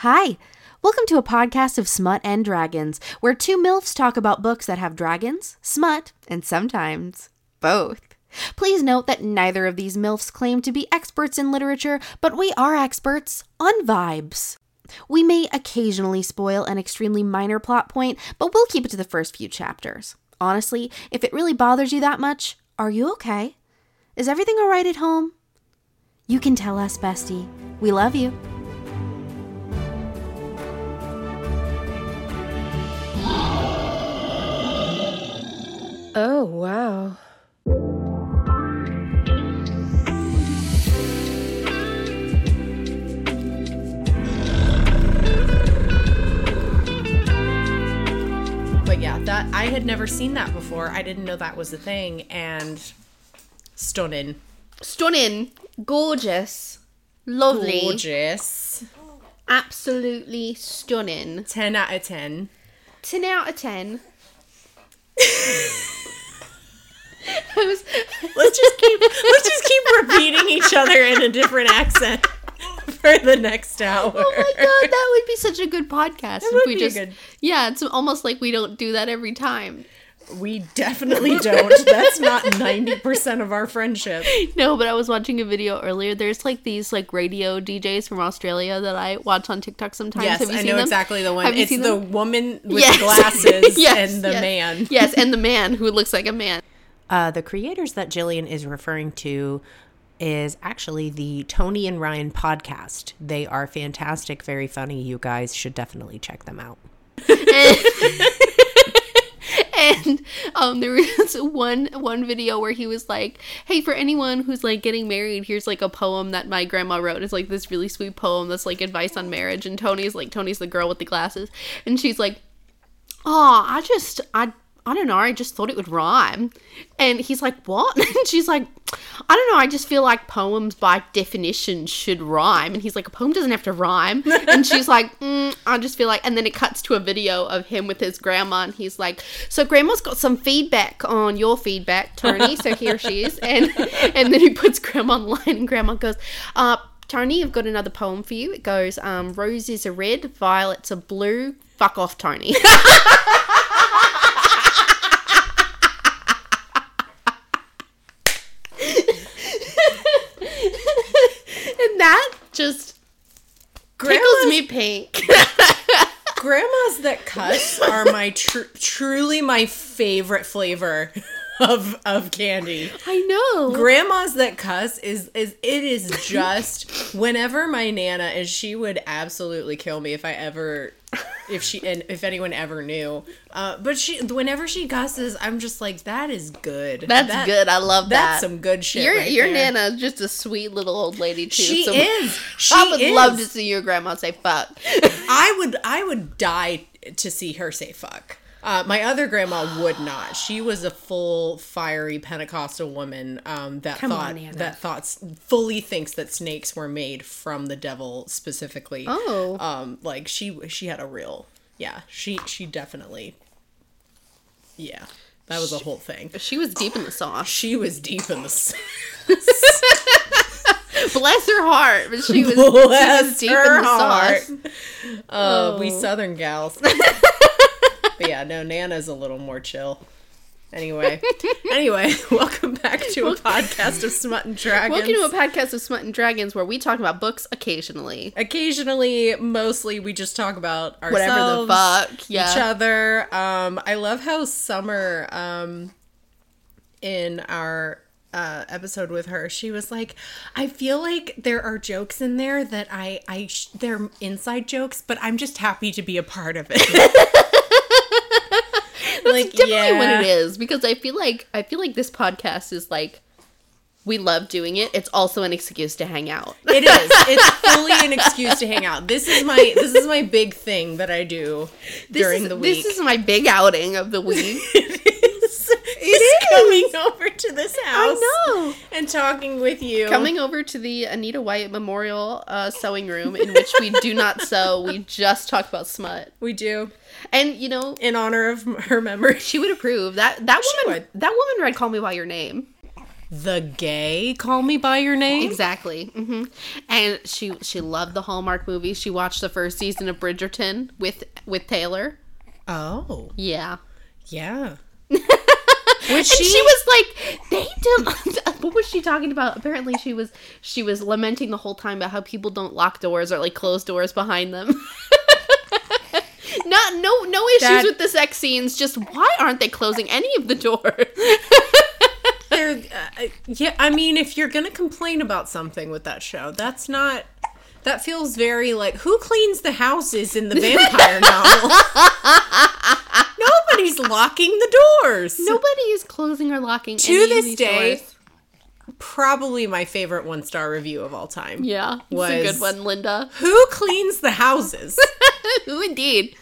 Hi. Welcome to a podcast of Smut and Dragons, where two MILFs talk about books that have dragons, smut, and sometimes both. Please note that neither of these MILFs claim to be experts in literature, but we are experts on vibes. We may occasionally spoil an extremely minor plot point, but we'll keep it to the first few chapters. Honestly, if it really bothers you that much, are you okay? Is everything alright at home? You can tell us, bestie. We love you. Oh, wow. But yeah, that I had never seen that before. I didn't know that was a thing and stunning. Stunning, gorgeous, lovely, Gorgeous. absolutely stunning. 10 out of 10. 10 out of 10. Was, Let's just keep let's just keep repeating each other in a different accent for the next hour. oh my god, that would be such a good podcast if would we just. good. Yeah, it's almost like we don't do that every time. We definitely don't. That's not 90% of our friendship. No, but I was watching a video earlier. There's like these like radio DJs from Australia that I watch on TikTok sometimes. Yes, Have you I seen know them? exactly the one. Have you It's seen the them? woman with Yes. glasses Yes, and the yes. man. Yes, and the man who looks like a man. Uh, the creators that Jillian is referring to is actually the Tony and Ryan podcast. They are fantastic, very funny. You guys should definitely check them out. and um, there was one one video where he was like, "Hey, for anyone who's like getting married, here's like a poem that my grandma wrote. It's like this really sweet poem that's like advice on marriage." And Tony's like, Tony's the girl with the glasses, and she's like, "Oh, I just I." I don't know. I just thought it would rhyme. And he's like, What? And she's like, I don't know. I just feel like poems by definition should rhyme. And he's like, A poem doesn't have to rhyme. And she's like, mm, I just feel like. And then it cuts to a video of him with his grandma. And he's like, So grandma's got some feedback on your feedback, Tony. So here she is. And, and then he puts grandma on the line. And grandma goes, uh, Tony, I've got another poem for you. It goes, um, Roses are red, violets are blue. Fuck off, Tony. Just tickles me pink. Grandmas that cuss are my tr- truly my favorite flavor of of candy. I know. Grandmas that cuss is is it is just whenever my nana and she would absolutely kill me if I ever if she and if anyone ever knew. Uh, but she whenever she cusses, I'm just like that is good. That's That- good. I love That's that. some good shit. your right your there. nana is just a sweet little old lady too. She so is. She I would is. love to see your grandma say fuck. I would I would die to see her say fuck. Uh, my other grandma would not. She was a full fiery Pentecostal woman um, that Come thought Nana. that thoughts fully thinks that snakes were made from the devil specifically. Oh. um, like she she had a real yeah. She she definitely yeah. That was a whole thing. She was deep in the sauce. She was deep in the. s- Bless her heart, but she was, she Bless was deep her in the heart. sauce. Uh, we Oh. Southern gals. but yeah, no, Nana's a little more chill. Anyway, anyway, welcome back to a podcast of Smut and Dragons. Welcome to a podcast of Smut and Dragons where we talk about books occasionally. Occasionally, mostly, we just talk about ourselves, Whatever the fuck, yeah. each other. Um, I love how Summer, um, in our uh, episode with her, she was like, "I feel like there are jokes in there that I, I, sh- they're inside jokes, but I'm just happy to be a part of it." like, Definitely what it is because I feel like I feel like this podcast is like we love doing it. It's also an excuse to hang out. It is. It's fully an excuse to hang out. This is my this is my big thing that I do This during is, the week. This is my big outing of the week. It's coming over to this house. I know. And talking with you. Coming over to the Anita White Memorial uh, Sewing Room, in which we do not sew. We just talk about smut, We do. and you know In honor of her memory. she would approve that. That woman. That woman read "Call Me by Your Name." the gay Call Me by Your Name. Exactly. hmm And she she loved the Hallmark movies. She watched the first season of Bridgerton with with Taylor. Oh, Yeah. yeah. And Which she, she, was like, they don't. what was she talking about? Apparently, she was she was lamenting the whole time about how people don't lock doors or like close doors behind them. Not no no issues That- with the sex scenes. Just why aren't they closing any of the doors? uh, yeah. I mean, if you're gonna complain about something with that show, that's not. That feels very like who cleans the houses in the vampire novel. Nobody's locking the doors. Nobody is closing or locking To this day, doors. Probably my favorite one star review of all time. Yeah, it's a good one, Linda. Who cleans the houses Who indeed?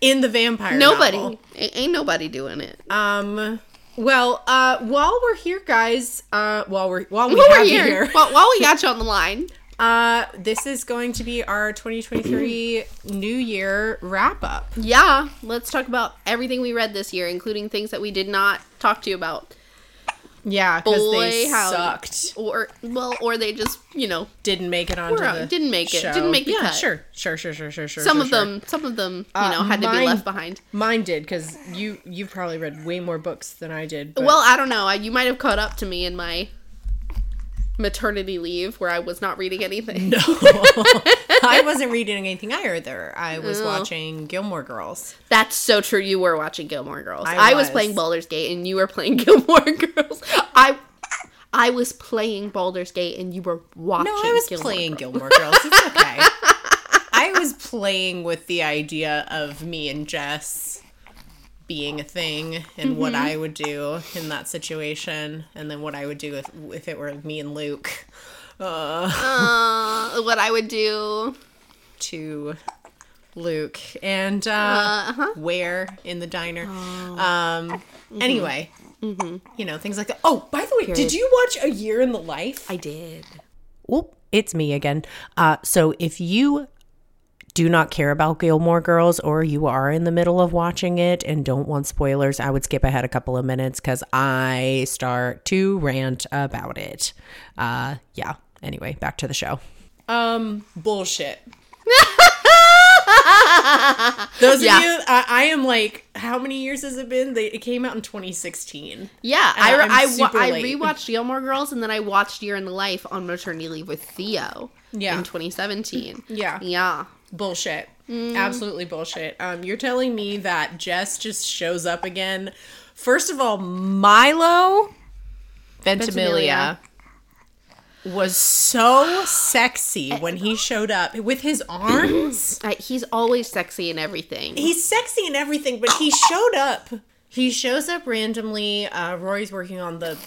in the vampire Nobody. novel? Ain't nobody doing it. Um. Well, uh, while we're here, guys, uh, while we're while we While you here, here, while, while we got you on the line, uh, this is going to be our 2023 New Year wrap up. yeah, let's talk about everything we read this year, including things that we did not talk to you about, Yeah, because they howdy. sucked. or well, or they just you know Didn't make it onto the didn't make it. show. Didn't make the yeah, cut. sure, sure, sure, sure, sure, sure. some sure, of sure. them, some of them, you Uh, know, had to be mine- left behind. Mine did because you you've probably read way more books than I did. But Well, I don't know. I, you might have caught up to me in my maternity leave where I was not reading anything. No. I wasn't reading anything either. I was Oh. watching Gilmore Girls. That's so true. You were watching Gilmore Girls. I I, was. was. playing Baldur's Gate and you were playing Gilmore Girls. I I was playing Baldur's Gate and you were watching. No, I was Gilmore playing Girls. Gilmore Girls. It's okay. I was playing with the idea of me and Jess being a thing and what Mm-hmm. I would do in that situation, and then what I would do if if it were me and Luke uh, Uh, what I would do. to Luke and uh, Uh-huh. where in the diner. Oh. Um. Mm-hmm. Anyway. You know things like that. Oh, by the way, did you watch A Year in the Life? I did. Oop, it's me again. Uh, so if you do not care about Gilmore Girls or you are in the middle of watching it and don't want spoilers, I would skip ahead a couple of minutes because I start to rant about it. Uh, yeah. Anyway, back to the show. Um, bullshit. Those Yeah. of you, I, I am like, how many years has it been? They, it came out in 2016. Yeah, I, I'm I, I rewatched Gilmore Girls and then I watched Year in the Life on maternity leave with Theo. Yeah. In 2017. Yeah. Yeah. Bullshit. Absolutely bullshit. Um, you're telling me that Jess just shows up again. First of all, Milo Ventimiglia Ventimiglia. was so sexy when he showed up with his arms. He's always sexy and everything. He's sexy and everything, but he showed up. He shows up randomly. Uh, Rory's working on the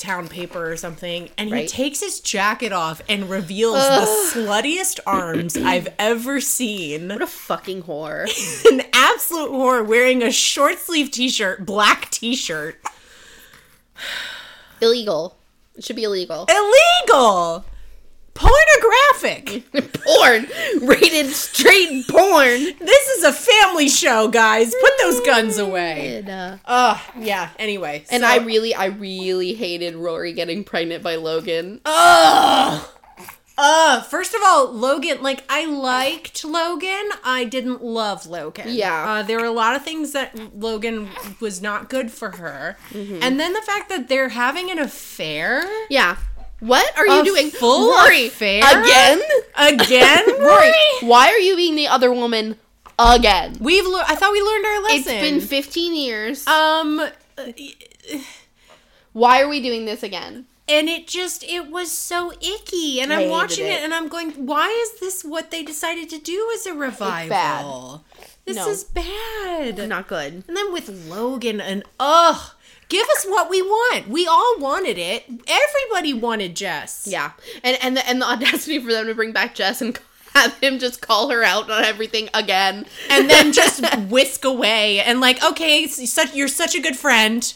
town paper or something, and he takes his jacket off and reveals the sluttiest arms I've ever seen. what a fucking whore. an absolute whore wearing a short sleeve t-shirt, black t-shirt. illegal. It should be illegal. Illegal. Pornographic. porn. Rated straight porn. This is a family show, guys. Put those guns away. And, uh, Oh, yeah. Anyway. and so- I really, I really hated Rory getting pregnant by Logan. Ugh. Uh, first of all, Logan, like, I liked Logan. I didn't love Logan. Yeah. Uh, there were a lot of things that Logan was not good for her. Mm-hmm. And then the fact that they're having an affair. Yeah. What are you A doing? full Rory, affair? again? Again, Rory, why are you being the other woman again? We've learned. I thought we learned our lesson. It's been 15 years. um, why are we doing this again? and it just it was so icky. And I I'm watching it. it. and I'm going, why is this what they decided to do as a revival? This No. is bad. Not good. And then with Logan and ugh, give us what we want. We all wanted it. Everybody wanted Jess. Yeah, and and the, and the audacity for them to bring back Jess and have him just call her out on everything again. And then just whisk away and like, okay, such you're such a good friend.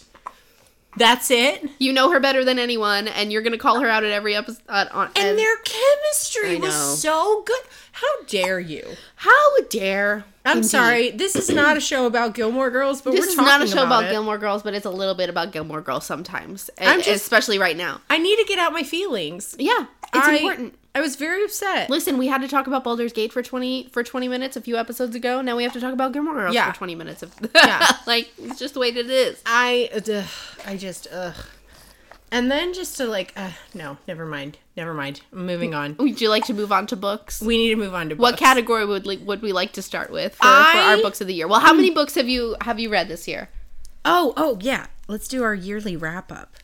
That's it. You know her better than anyone, and you're gonna call her out at every episode. Uh, on, And their chemistry was so good. How dare you? how dare? I'm Indeed. sorry. This is not a show about Gilmore Girls, but This we're is not a show about, it. Gilmore Girls, but it's a little bit about Gilmore Girls sometimes, I'm just- especially right now. I need to get out my feelings. Yeah, it's I- important. I was very upset. Listen, we had to talk about Baldur's Gate for twenty for twenty minutes a few episodes ago. Now we have to talk about Gilmore Girls Yeah. for twenty minutes. Of Yeah. like it's just the way that it is. I, ugh, I just, ugh. And then just to like, uh, no, never mind, never mind. I'm moving on. Would you like to move on to books? We need to move on to What books. category would li- would we like to start with for, for our books of the year? Well, how many books have you have you read this year? Oh, oh yeah. Let's do our yearly wrap up.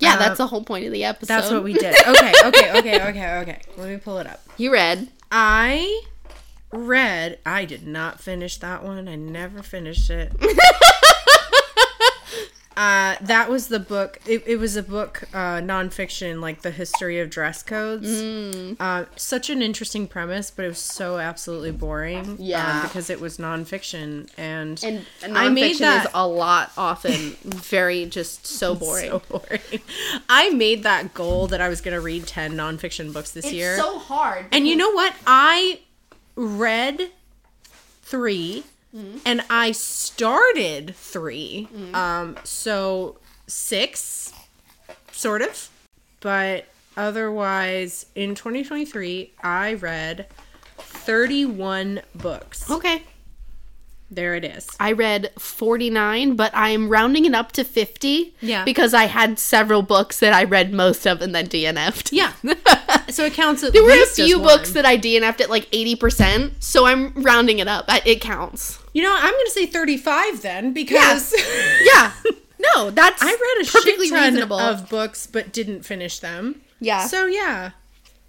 Yeah, Uh, that's the whole point of the episode. That's what we did. Okay, okay, okay, okay, okay. Let me pull it up. You read. I read. I did not finish that one. I never finished it. uh, that was the book. It, it was a book, uh, nonfiction, like the history of dress codes. Mm. Uh, such an interesting premise, but it was so absolutely boring. um, Yeah. because it was nonfiction, and And, and I made nonfiction that- is a lot often very just so boring. so boring. I made that goal that I was going to read ten nonfiction books this year. It's so hard. And you know what? I read 3 and I started 3. Um so 6 sort of. But otherwise in 2023 I read 31 books. okay. There it is. I read 49, but I'm rounding it up to 50. Yeah. Because I had several books that I read most of and then DNF'd. Yeah. So it counts at There were a few books that I DNF'd at like 80%, so I'm rounding it up. It counts. You know, I'm going to say 35 then because Yeah. No, that's I read a perfectly shit ton reasonable. of books but didn't finish them. yeah. So yeah,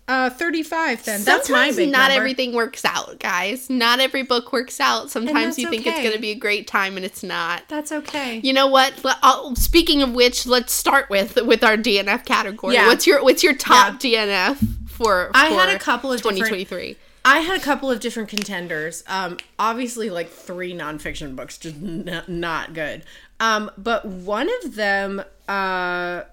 uh, thirty-five. Then that's my Sometimes big not number. everything works out, guys. Not every book works out. Sometimes you think it's going to be a great time and it's not. That's okay. You know what? I'll- Speaking of which, let's start with with our DNF category. Yeah. What's your what's your top DNF for? I had for a couple of 2023. I had a couple of different contenders. Um, obviously, like three nonfiction books, just n- not good. Um, but one of them, uh,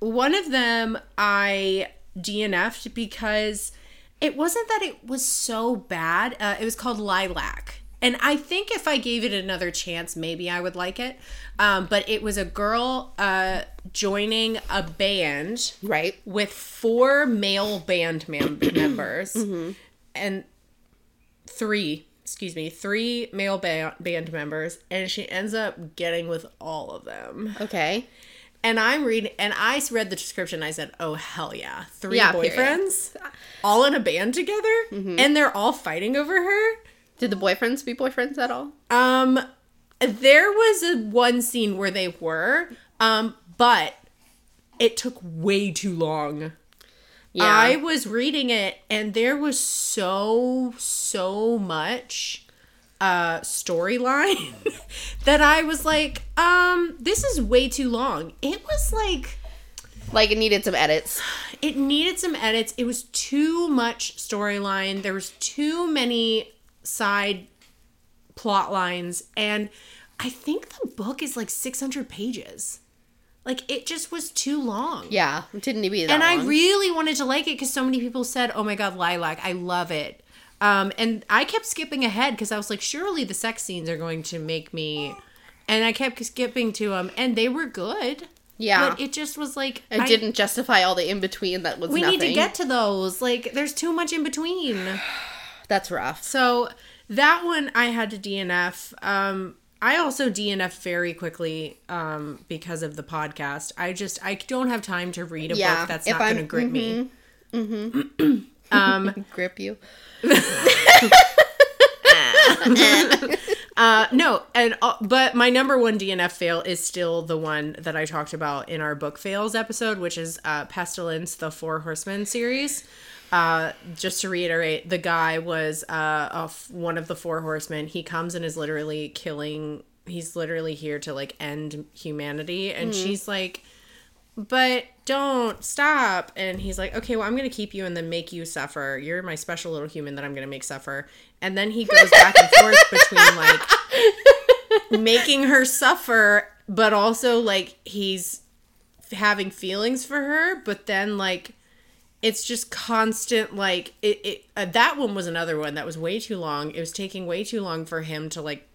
one of them, I DNF'd because it wasn't that it was so bad. Uh, it was called Lilac. And I think if I gave it another chance, maybe I would like it. Um, but it was a girl uh, joining a band Right. with four male band mem- members and three excuse me three male ba- band members and she ends up getting with all of them Okay. And i'm reading and i read the description i said oh hell yeah three Yeah, period. boyfriends all in a band together and they're all fighting over her Did the boyfriends be boyfriends at all? um there was a one scene where they were um but it took way too long Yeah. I was reading it and there was so so much uh storyline that I was like, um this is way too long. It was like like it needed some edits. it needed some edits. It was too much storyline. There was too many side plot lines and I think the book is like 600 pages. Like it just was too long. Yeah. It didn't need to be that and I really wanted to like it because so many people said, "Oh my god, Lilac, I love it." Um, and I kept skipping ahead because I was like, surely the sex scenes are going to make me. And I kept skipping to them, and they were good. Yeah. but it just was like it I- didn't justify all the in between that was We nothing. need to get to those. Like, there's too much in between. That's rough. So that one I had to DNF. Um, I also DNF very quickly um, because of the podcast. I just I don't have time to read a Yeah, book that's not going to grip me. Um, Grip you. Uh, no, and uh, but my number one DNF fail is still the one that I talked about in our book fails episode, which is uh, Pestilence: The Four Horsemen series. Uh, just to reiterate, the guy was uh, a f- one of the four horsemen. He comes and is literally killing. He's literally here to like end humanity, and she's like, "But don't stop!" And he's like, "Okay, well, I'm gonna keep you and then make you suffer. You're my special little human that I'm gonna make suffer." And then he goes back and forth between like making her suffer but also like he's having feelings for her, but then like it's just constant like it, it uh, that one was another one that was way too long. It was taking way too long for him to like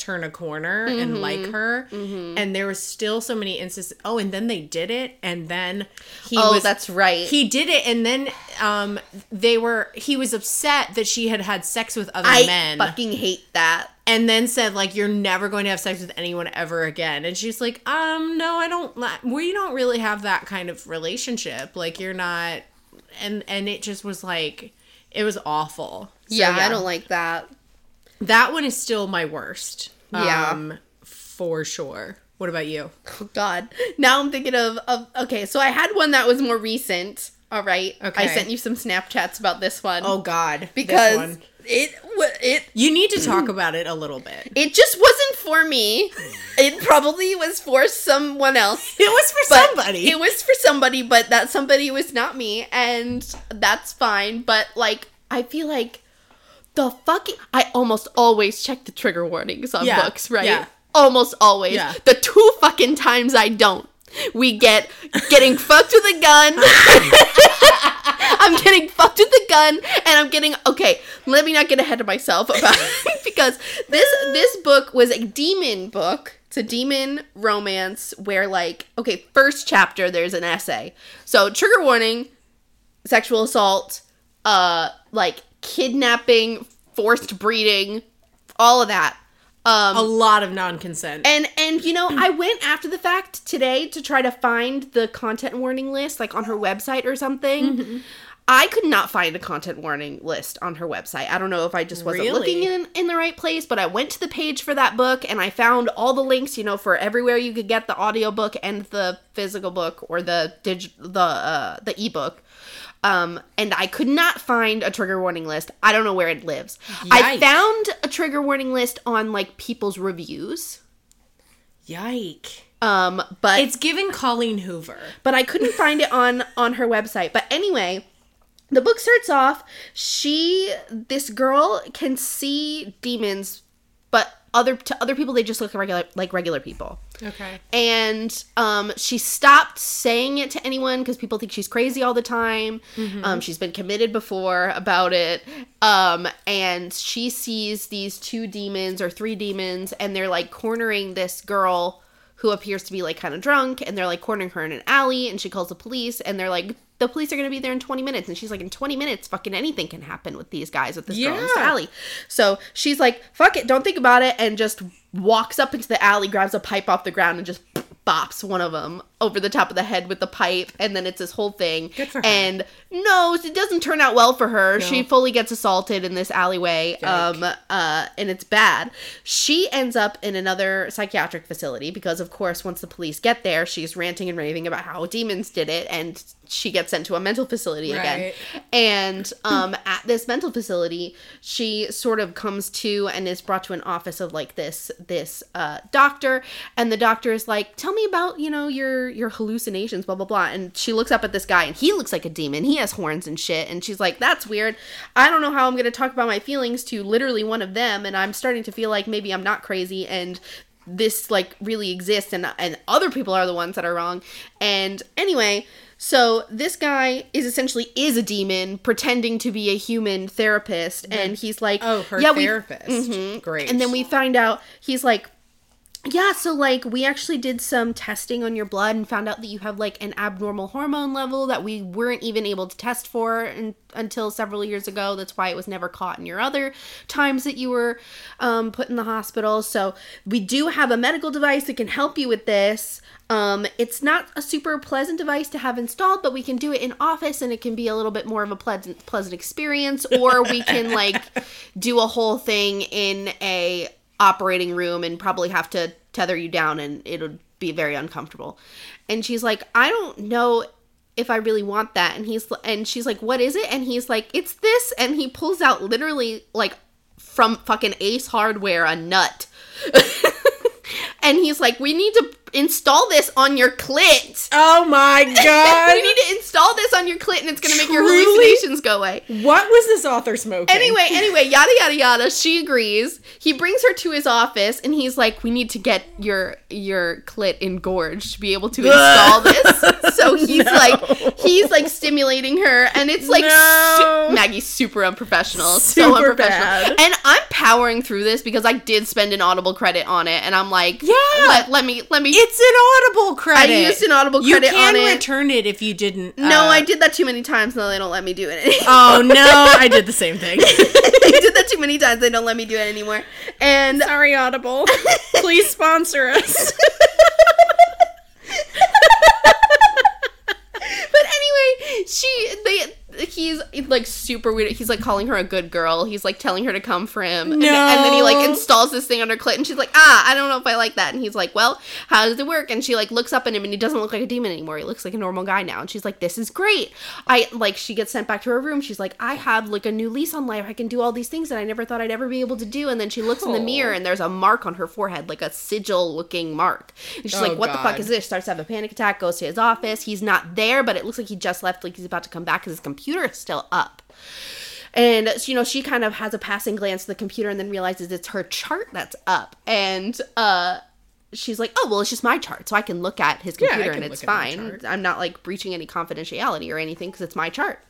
turn a corner and like her. And there was still so many instances. Oh and then they did it and then he Oh, was that's right. he did it and then um they were he was upset that she had had sex with other I men. fucking hate that. and then said like you're never going to have sex with anyone ever again. And she's like um no i don't we don't really have that kind of relationship. Like you're not and and it just was like it was awful. So, yeah, I don't like that. That one is still my worst Yeah. um for sure what about you Oh God. Now I'm thinking of, of okay, so I had one that was more recent. All right. Okay. I sent you some Snapchats about this one. oh god because one. it it you need to talk about it a little bit it just wasn't for me. It probably was for someone else. it was for somebody It was for somebody, but that somebody was not me, and that's fine. But like, I feel like the fucking I almost always check the trigger warnings on Yeah, books, right? yeah. Almost always. Yeah. The two fucking times I don't, we get getting fucked with a gun. I'm getting fucked with a gun, and I'm getting okay. Let me not get ahead of myself about because this this book was a demon book. It's a demon romance where like okay, first chapter there's an essay. So trigger warning, sexual assault, uh, like kidnapping, forced breeding, all of that. Um, a lot of non-consent and and you know, I went after the fact today to try to find the content warning list, like on her website or something. Mm-hmm. I could not find a content warning list on her website. I don't know if I just wasn't looking in in the right place, but I went to the page for that book and I found all the links, you know, for everywhere you could get the audiobook and the physical book or the dig the uh the ebook. Um, and I could not find a trigger warning list. I don't know where it lives. I found a trigger warning list on like people's reviews. yike Um, but it's giving colleen hoover but I couldn't find it on on her website. But anyway, the book starts off. She, this girl, can see demons, but other to other people they just look regular like regular people. Okay And um, she stopped saying it to anyone because people think she's crazy all the time. Um, she's been committed before about it. Um, and she sees these two demons or three demons, and they're like cornering this girl who appears to be like kind of drunk, and they're like cornering her in an alley. And she calls the police, and they're like, the police are gonna be there in 20 minutes. And she's like, in 20 minutes, fucking anything can happen with these guys, with this girl in this alley. So she's like, fuck it, don't think about it, and just walks up into the alley, grabs a pipe off the ground, and just bops one of them over the top of the head with the pipe, and then it's this whole thing. Good for her. And no, it doesn't turn out well for her. She fully gets assaulted in this alleyway, um, uh, and it's bad. She ends up in another psychiatric facility because, of course, once the police get there, she's ranting and raving about how demons did it, and she gets sent to a mental facility again. And um, at this mental facility, she sort of comes to and is brought to an office of like this this uh, doctor, and the doctor is like, "Tell me about you know your your hallucinations, blah blah blah." And she looks up at this guy, and he looks like a demon. He has horns and shit, and she's like, "That's weird. I don't know how I'm gonna talk about my feelings to literally one of them, and I'm starting to feel like maybe I'm not crazy and." this like really exists and and other people are the ones that are wrong and anyway so this guy is essentially is a demon pretending to be a human therapist and he's like oh her yeah we therapist. Mm-hmm. Great. And then we find out he's like yeah, so like we actually did some testing on your blood and found out that you have like an abnormal hormone level that we weren't even able to test for in, until several years ago. That's why it was never caught in your other times that you were um, put in the hospital. So we do have a medical device that can help you with this. Um, it's not a super pleasant device to have installed, but we can do it in office and it can be a little bit more of a pleasant pleasant experience. Or we can like do a whole thing in a operating room and probably have to tether you down and it'll be very uncomfortable. And she's like, I don't know if I really want that. And he's and she's like, What is it? And he's like, It's this. And he pulls out literally like from fucking Ace Hardware a nut. and he's like, We need to install this on your clit. Oh my god. you need to install this on your clit and it's going to make your hallucinations go away. what was this author smoking? Anyway, anyway, yada yada yada. She agrees. He brings her to his office and he's like, "We need to get your your clit engorged to be able to install this." So he's No. like, he's like stimulating her, and it's like No. su- Maggie's super unprofessional, so Super unprofessional. bad. And I'm powering through this because I did spend an Audible credit on it, and I'm like, Yeah. let, let me let me. It's an audible credit. I used an Audible You credit can on it. return it if you didn't. no, uh, I did that too many times. Now they don't let me do it. anymore. Oh no, I did the same thing. I did that too many times. They don't let me do it anymore. And Sorry, Audible. Please sponsor us. but anyway, she they he's like super weird. He's like calling her a good girl. He's like telling her to come for him. And, and then he like installs this thing on her clit and she's like, "Ah, I don't know if I like that." And he's like, "Well, how does it work?" And she like looks up at him and he doesn't look like a demon anymore. He looks like a normal guy now. And she's like, "This is great." I like she gets sent back to her room. She's like, "I have like a new lease on life. I can do all these things that I never thought I'd ever be able to do." And then she looks in the mirror and there's a mark on her forehead, like a sigil looking mark. And she's Oh, like, "What the fuck is this?" Starts to have a panic attack, goes to his office. He's not there, but it looks like he just left, like he's about to come back because his computer is still up. And you know, she kind of has a passing glance at the computer and then realizes it's her chart that's up. And uh she's like, "Oh, well, it's just my chart, so I can look at his computer can and it's look at my fine. I'm not like breaching any confidentiality or anything because it's my chart."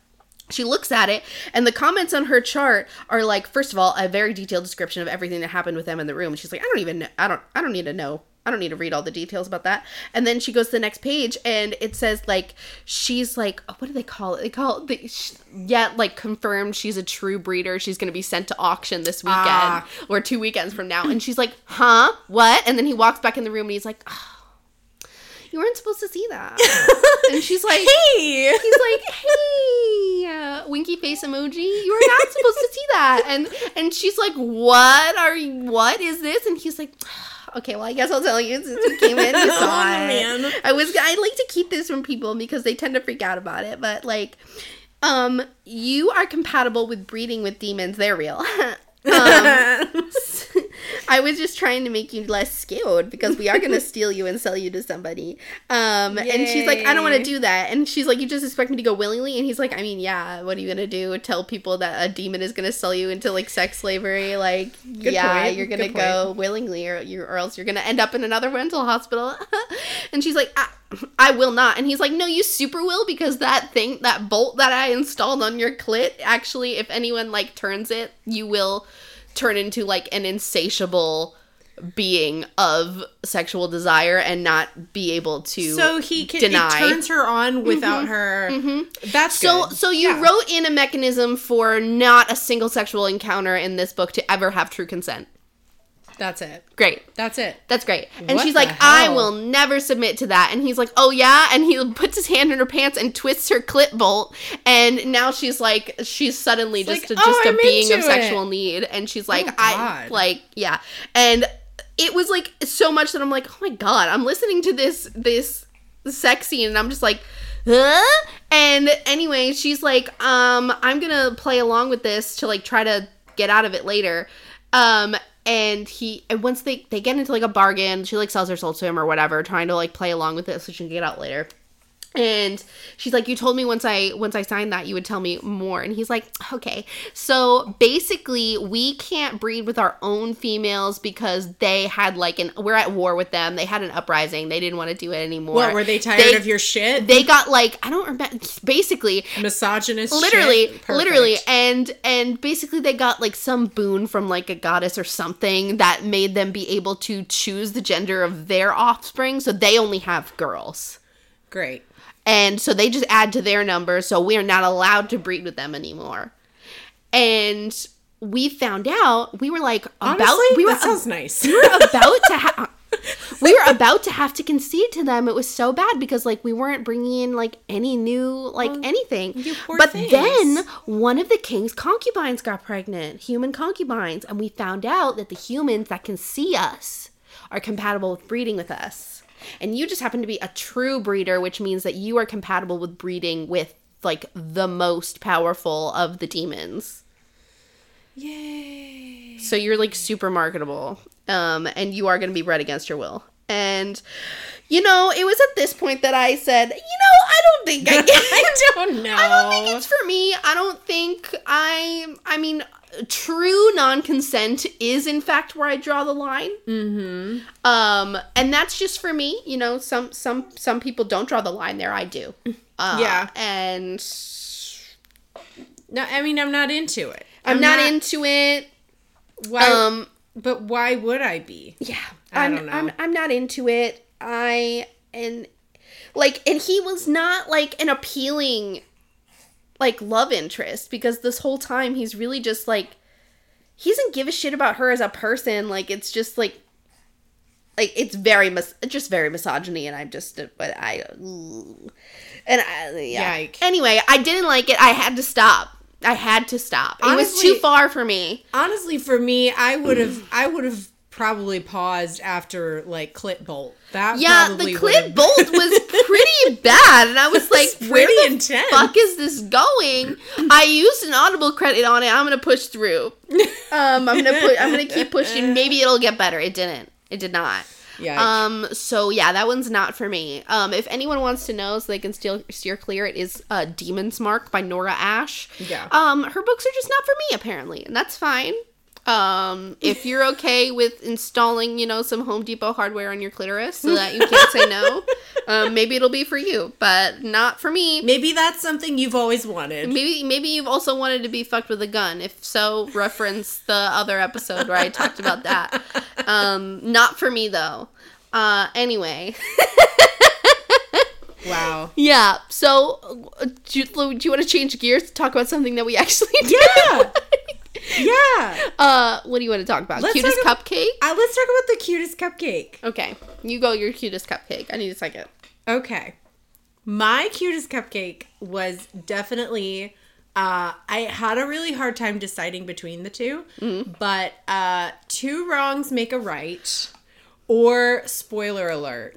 She looks at it, and the comments on her chart are like, first of all, a very detailed description of everything that happened with them in the room. She's like, I don't even, know, I don't, I don't need to know. I don't need to read all the details about that. And then she goes to the next page, and it says like, she's like, what do they call it? They call it, the, sh- yeah, like confirmed she's a true breeder. She's gonna be sent to auction this weekend Ah. or two weekends from now. And she's like, huh, what? And then he walks back in the room, and he's like, oh, you weren't supposed to see that. and she's like, hey. he's like, "Hey, uh, winky face emoji. You were not supposed to see that." And and she's like, "What are you? What is this?" And he's like. Okay, well, I guess I'll tell you since you came in. You saw Oh, it. man. I was. I like to keep this from people because they tend to freak out about it. But like, um, you are compatible with breeding with demons. They're real. um, I was just trying to make you less scared because we are going to steal you and sell you to somebody. Um, and she's like, I don't want to do that. And she's like, You just expect me to go willingly? And he's like, I mean, yeah, what are you going to do? Tell people that a demon is going to sell you into like sex slavery? Like, yeah, point, you're going to go willingly or, you or else you're going to end up in another mental hospital. and she's like, I, I will not. And he's like, No, you super will because that thing, that bolt that I installed on your clit, actually, if anyone like turns it, you will turn into like an insatiable being of sexual desire and not be able to So he can deny. it turns her on mm-hmm. without her. Mm-hmm. That's so good. so you Yeah. wrote in a mechanism for not a single sexual encounter in this book to ever have true consent. That's it. Great. That's it. That's great. And What she's like, I will never submit to that. And he's like, Oh yeah. And he puts his hand in her pants and twists her clit bolt. And now she's like, she's suddenly It's just like, a, just "Oh, a I'm being of sexual it." need. And she's like, Oh, I like, yeah. And it was like so much that I'm like, oh my god, I'm listening to this this sex scene and I'm just like, huh? And anyway, she's like, um, I'm gonna play along with this to like try to get out of it later. Um, and he and once they they get into like a bargain, she like sells her soul to him or whatever, trying to like play along with it so she can get out later. And she's like, "You told me once I once I signed that you would tell me more." And he's like, "Okay." So basically, we can't breed with our own females because they had like an we're at war with them. They had an uprising. They didn't want to do it anymore. What were they tired They- of your shit? They got like I don't remember. Basically, Misogynist. literally shit? Literally and and basically they got like some boon from like a goddess or something that made them be able to choose the gender of their offspring so they only have girls Great. And so they just add to their number so we are not allowed to breed with them anymore and we found out we were like about Honestly, we were sounds nice. we were about to have we were about to have to concede to them it was so bad because like we weren't bringing in like any new like anything but things. then one of the king's concubines got pregnant human concubines and we found out that the humans that can see us are compatible with breeding with us and you just happen to be a true breeder which means that you are compatible with breeding with like the most powerful of the demons Yay. so you're like super marketable. Um, and you are going to be bred against your will. And you know, it was at this point that I said, you know, I don't think I can. I don't know. I don't think it's for me. I don't think I. I mean, true non-consent is in fact where I draw the line. mm-hmm. Um, and that's just for me. You know, some some some people don't draw the line there. I do. Uh, Yeah. and No, I mean I'm not into it. I'm, not, into it. Why? Um, but why would I be? yeah, I I'm, don't know. I'm I'm not into it. I and like, and he was not like an appealing like love interest because this whole time he's really just like he doesn't give a shit about her as a person. Like it's just like like it's very mis- just very misogyny and I'm just uh, but I and I yeah. Yike. Anyway, I didn't like it. I had to stop. I had to stop. it was too far for me. Honestly, for me, I would have I would have probably paused after like clit bolt. That Yeah, the clip bolt was pretty bad, and I was like, It's "Where pretty the intense. fuck is this going?" I used an Audible credit on it. I'm gonna push through. Um, I'm gonna put. I'm gonna keep pushing. Maybe it'll get better. It didn't. It did not. Yikes. Um. So yeah, that one's not for me. Um. If anyone wants to know, so they can still steer clear, it is uh, Demon's Mark by Nora Ash. Yeah. Um. Her books are just not for me, apparently, and that's fine. Um. If you're okay with installing, you know, some Home Depot hardware on your clitoris so that you can't say no, um, maybe it'll be for you, but not for me. Maybe that's something you've always wanted. Maybe maybe you've also wanted to be fucked with a gun. If so, reference the other episode where I talked about that. Um, not for me though. Uh, anyway, Wow. yeah. So, uh, do you, do you want to change gears to talk about something that we actually do? Yeah. Yeah. Uh, what do you want to talk about? Let's cutest talk cupcake? Uh, let's talk about the cutest cupcake. Okay, you go. Your cutest cupcake. I need a second. Okay. My cutest cupcake was definitely uh I had a really hard time deciding between the 2 but uh two wrongs make a right or spoiler alert.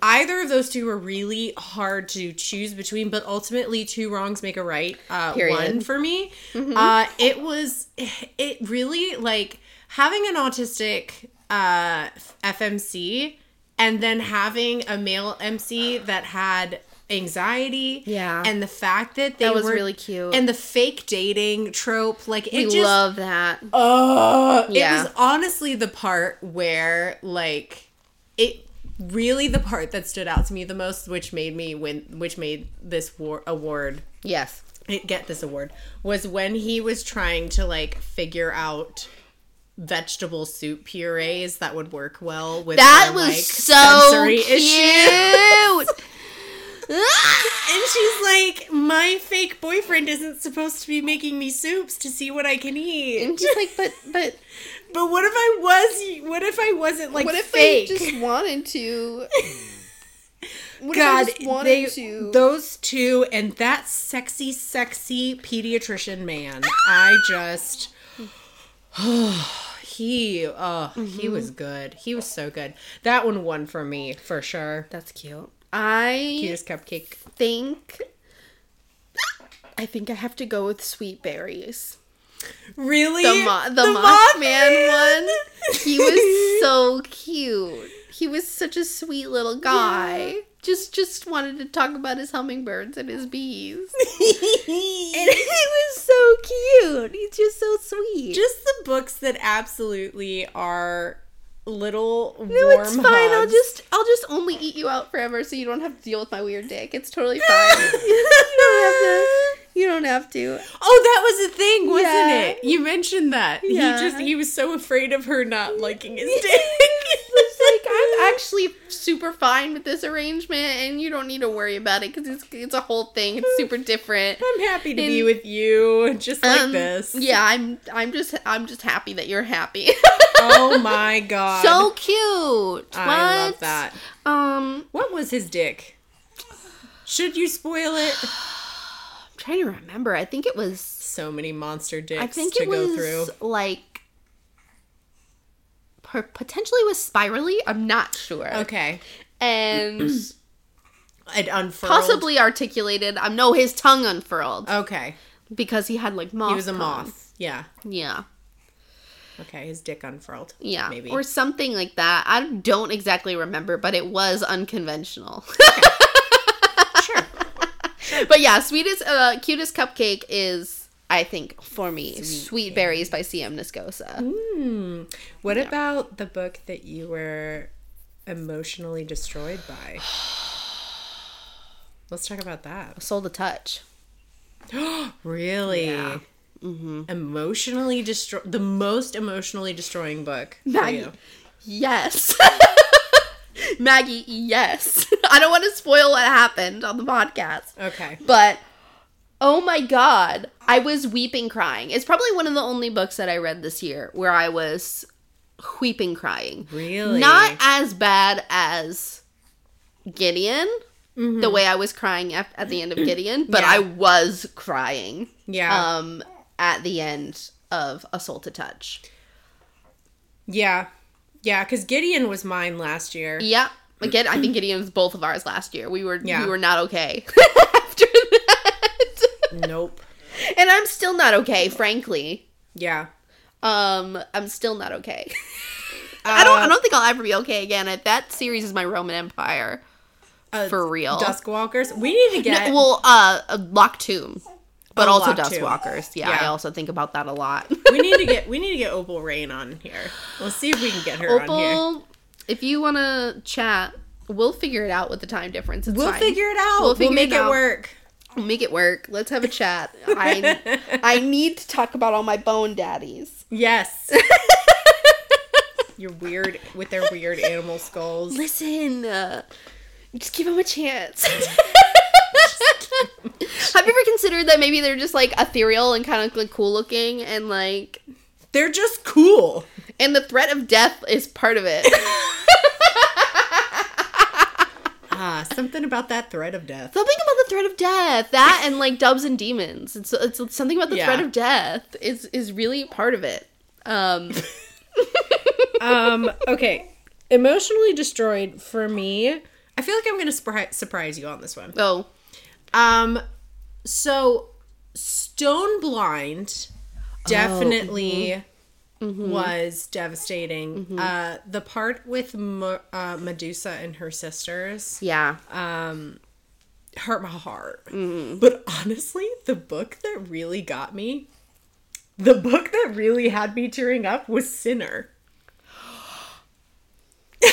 Either of those two were really hard to choose between, but ultimately two wrongs make a right. Uh one for me. Uh it was it really like having an autistic uh FMC and then having a male MC that had anxiety Yeah. and the fact that they That was were really cute. and the fake dating trope like We just love that. Oh, Yeah. it was honestly the part where like it really the part that stood out to me the most, which made me win, which made this war- award Yes. it- get this award was when he was trying to like figure out vegetable soup purees that would work well with That their, was like, so sensory cute. And she's like, my fake boyfriend isn't supposed to be making me soups to see what I can eat. and she's like, but but But what if I was? What if I wasn't like what if fake? I just wanted to? What God, if I just wanted they to? those two and that sexy, sexy pediatrician man. I just, he, oh, he mm-hmm. was good. He was so good. That one won for me for sure. That's cute. I Cutest cupcake. think. I think I have to go with sweet berries. Really, The mo- the, Mothman Mothman one. He was so cute. He was such a sweet little guy. Just just wanted to talk about his hummingbirds and his bees. And he was so cute. He's just so sweet. just the books that absolutely are little warm no, it's fine. I'll just I'll just only eat you out forever, so you don't have to deal with my weird dick. It's totally fine. you don't have to. You don't have to. Oh, that was a thing, wasn't Yeah. it? You mentioned that. Yeah. He just he was so afraid of her not liking his dick. It's like I'm actually super fine with this arrangement, and you don't need to worry about it because it's it's a whole thing. It's super different. I'm happy to be with you, just like Um, this. Yeah, I'm I'm just I'm just happy that you're happy. Oh my god. so cute. I love What? that. Um, What was his dick? Should you spoil it? I'm trying to remember. I think it was. So many monster dicks I think to it was go through. like. Potentially was spirally. I'm not sure. Okay. And It unfurled. possibly articulated. I know his tongue unfurled Okay. because he had like moth. He was a tongue. moth. Yeah. Yeah. Okay, his dick unfurled. Yeah, maybe. or something like that. I don't exactly remember, but it was unconventional. sure. but yeah, sweetest, uh, cutest cupcake is, I think, for me, Sweet, Berries by C.M. Nascosta. Hmm. What about the book that you were emotionally destroyed by? Let's talk about that. Soul to Touch. Really? Yeah. Emotionally destroy the most emotionally destroying book for Maggie. you. Yes. Maggie, yes. I don't want to spoil what happened on the podcast. Okay. But oh my god, I was weeping crying. It's probably one of the only books that I read this year where I was weeping crying. Really? Not as bad as Gideon, the way I was crying at, at the end of Gideon, but Yeah. I was crying Yeah. um at the end of A Soul to Touch. yeah. Yeah, because Gideon was mine last year. Yeah. Again, I think Gideon was both of ours last year. We were Yeah. we were not okay. Nope. and I'm still not okay, frankly. Yeah. Um, I'm still not okay. I don't. Uh, I don't think I'll ever be okay again. I- That series is my Roman Empire Uh, for real. Duskwalkers. We need to No, get. well, uh, uh, Locked Tomb, but Oh, also Lock. Duskwalkers. Yeah, I also think about that a lot. we need to get. We need to get Opal Reyne on here. We'll see if we can get her on here. Opal, if you want to chat, we'll figure it out with the time difference. It's We'll fine. figure it out. We'll We'll, make it it, work. We'll make it work. Let's have a chat. I I need to talk about all my bone daddies. Yes. You're weird with their weird animal skulls. Listen, uh, just give them a chance. Have you ever considered that maybe they're just like ethereal and kind of like cool looking and like They're just cool. and the threat of death is part of it. Ah, something about that threat of death. something about the threat of death. That and like dubs and demons. It's, it's something about the Yeah. threat of death is is really part of it. Um Um, okay. Emotionally destroyed for me. I feel like I'm going to surpri- surprise you on this one. oh, Um, so Stone Blind definitely was devastating. Uh, the part with Mo- uh, Medusa and her sisters yeah. um, hurt my heart. But honestly, the book that really got me, the book that really had me tearing up was Sinner.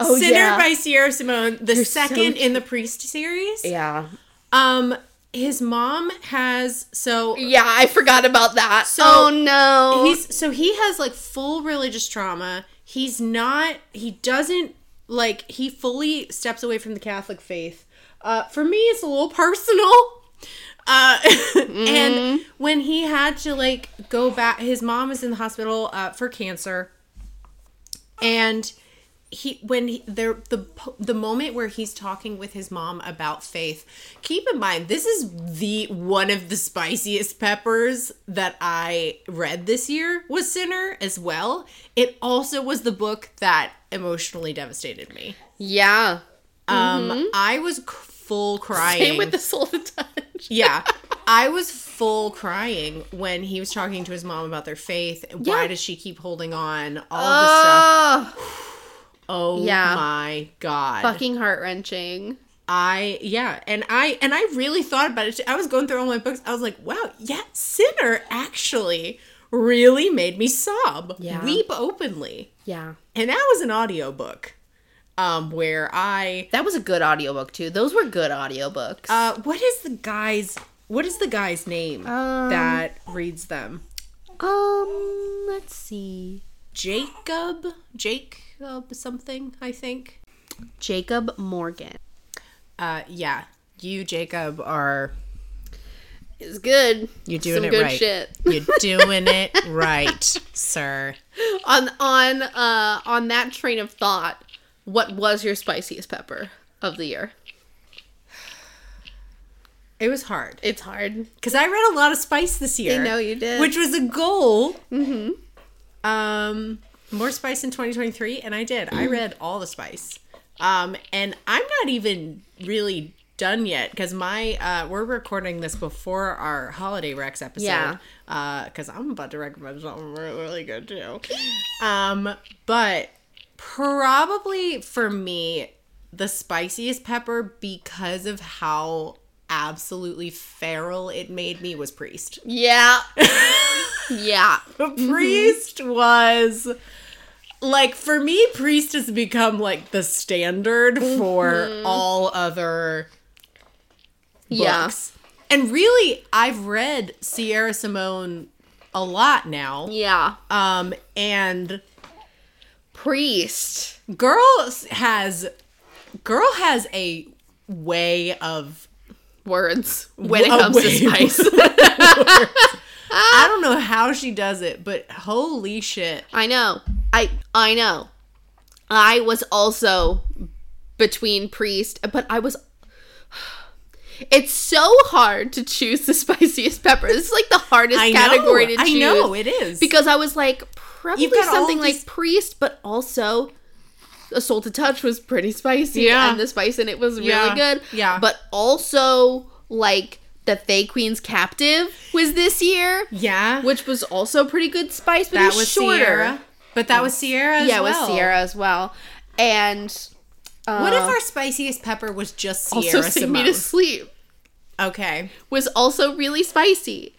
Oh, Sinner yeah. by Sierra Simone, the so second in the Priest series. Yeah. Um, his mom has so Yeah, I forgot about that. So, oh no. he's so he has like full religious trauma. He's not. He doesn't like. He fully steps away from the Catholic faith. Uh, for me, it's a little personal. Uh, and when he had to like go back, his mom is in the hospital uh, for cancer, and he when he, there the the moment where he's talking with his mom about faith keep in mind this is the one of the spiciest peppers that i read this year was sinner as well it also was the book that emotionally devastated me yeah. um i was c- full crying Same with the soul to touch. yeah i was full crying when he was talking to his mom about their faith why does she keep holding on all this stuff Oh, Yeah. my god fucking heart wrenching. I yeah, and I and I really thought about it. I was going through all my books. I was like, wow, yeah, Sinner actually really made me sob, Yeah. weep openly, Yeah. and that was an audiobook, um, where I That was a good audiobook too. Those were good audiobooks. uh, what is the guy's what is the guy's name Um, that reads them? um, let's see. Jacob, Jacob something, I think. Jacob Morgan Uh, yeah, you Jacob are is good. you're doing Some it good right. shit. You're doing it right, sir. on on uh on that train of thought, what was your spiciest pepper of the year? It was hard. It's hard. because I read a lot of spice this year. I know you did. which was a goal. Mm-hmm. Um, more spice in 2023, and I did. I read all the spice. Um, and I'm not even really done yet because my uh we're recording this before our holiday rex episode Yeah. uh because i'm about to recommend something really, really good too um but probably for me the spiciest pepper because of how absolutely feral it made me was priest Yeah. yeah. priest was like for me priest has become like the standard for all other Yeah. books. And really, I've read Sierra Simone a lot now. Yeah. Um, and Priest. girl has girl has a way of Words when it comes to spice. I don't know how she does it, but holy shit. I know. I I know. I was also between priest, but I was it's so hard to choose the spiciest pepper. This is like the hardest know. category to choose. I know it is. because I was like probably You've got all something these- like priest, but also a soul to touch was pretty spicy, Yeah. and the spice in it was really Yeah. good. Yeah. but also like the Fae Queen's Captive was this year, yeah. which was also pretty good spice, but it was, was shorter. Sierra. But that was Sierra as yeah, well. it was Sierra as well, and uh, What if our spiciest pepper was just Sierra also sing me to sleep Okay. was also really spicy.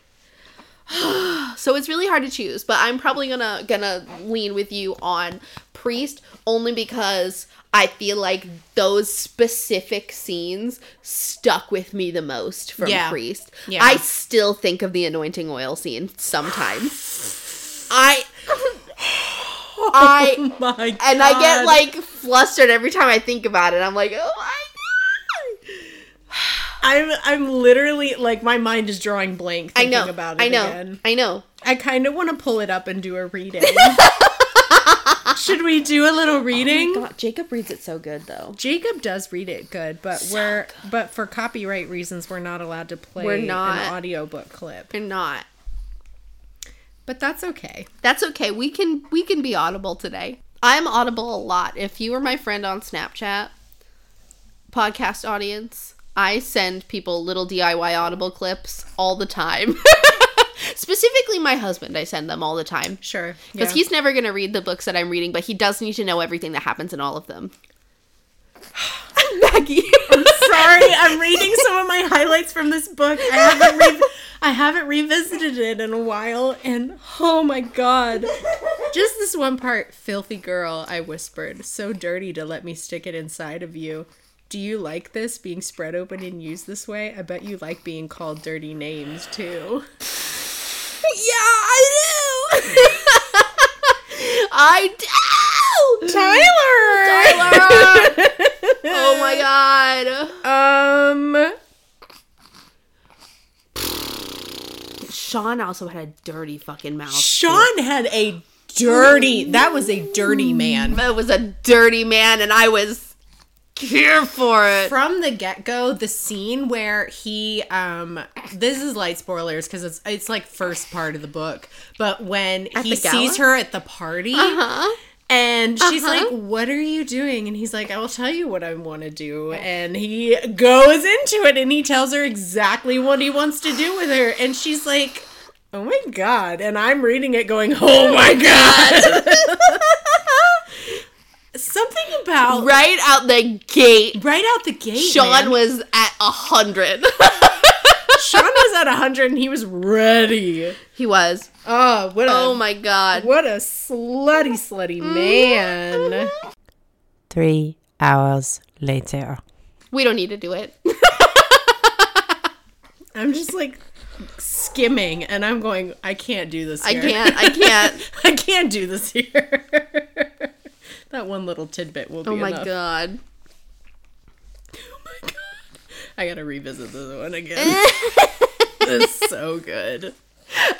so it's really hard to choose, but I'm probably gonna gonna lean with you on priest only because I feel like those specific scenes stuck with me the most from Yeah. priest. Yeah. I still think of the anointing oil scene sometimes. I I Oh my god. and I get like flustered every time I think about it. I'm like, oh my god. I'm I'm literally like my mind is drawing blank I thinking know. about it I know. again. I know. I kind of want to pull it up and do a reading. Should we do a little reading? Oh god, Jacob reads it so good though. Jacob does read it good, but we're but for copyright reasons we're not allowed to play We're not. an audiobook clip. We're not. But that's okay. That's okay. We can we can be audible today. I'm audible a lot. If you were my friend on Snapchat, podcast audience, I send people little DIY audible clips all the time. Specifically my husband, I send them all the time. Sure. Because he's never going to read the books that I'm reading, but he does need to know everything that happens in all of them. Maggie. I'm sorry. I'm reading some of my highlights from this book. I haven't re- I haven't revisited it in a while, and oh my god, just this one part. Filthy girl, I whispered, so dirty to let me stick it inside of you. Do you like this being spread open and used this way? I bet you like being called dirty names too. yeah, I do. I do. Tyler. Oh my god. Um. Sean also had a dirty fucking mouth. Sean had a dirty. That was a dirty man. That was a dirty man, and I was here for it. From the get go, the scene where he um this is light spoilers because it's it's like first part of the book, but when At he sees her at the party Huh? And she's Uh-huh. like, "What are you doing?" and he's like, "I will tell you what I want to do," and he goes into it and he tells her exactly what he wants to do with her, and she's like. Oh my god. And I'm reading it going, oh my god. Something about Right out the gate, right out the gate. Sean man. was at a hundred. Sean was at 100 and he was ready. he was. Oh, what a Oh my god. what a slutty slutty mm. man. Three hours later. We don't need to do it. I'm just like skimming and I'm going I can't do this I can't. I can't. I can't do this here. that one little tidbit will be Oh my enough. god. I got to revisit this one again. it's so good.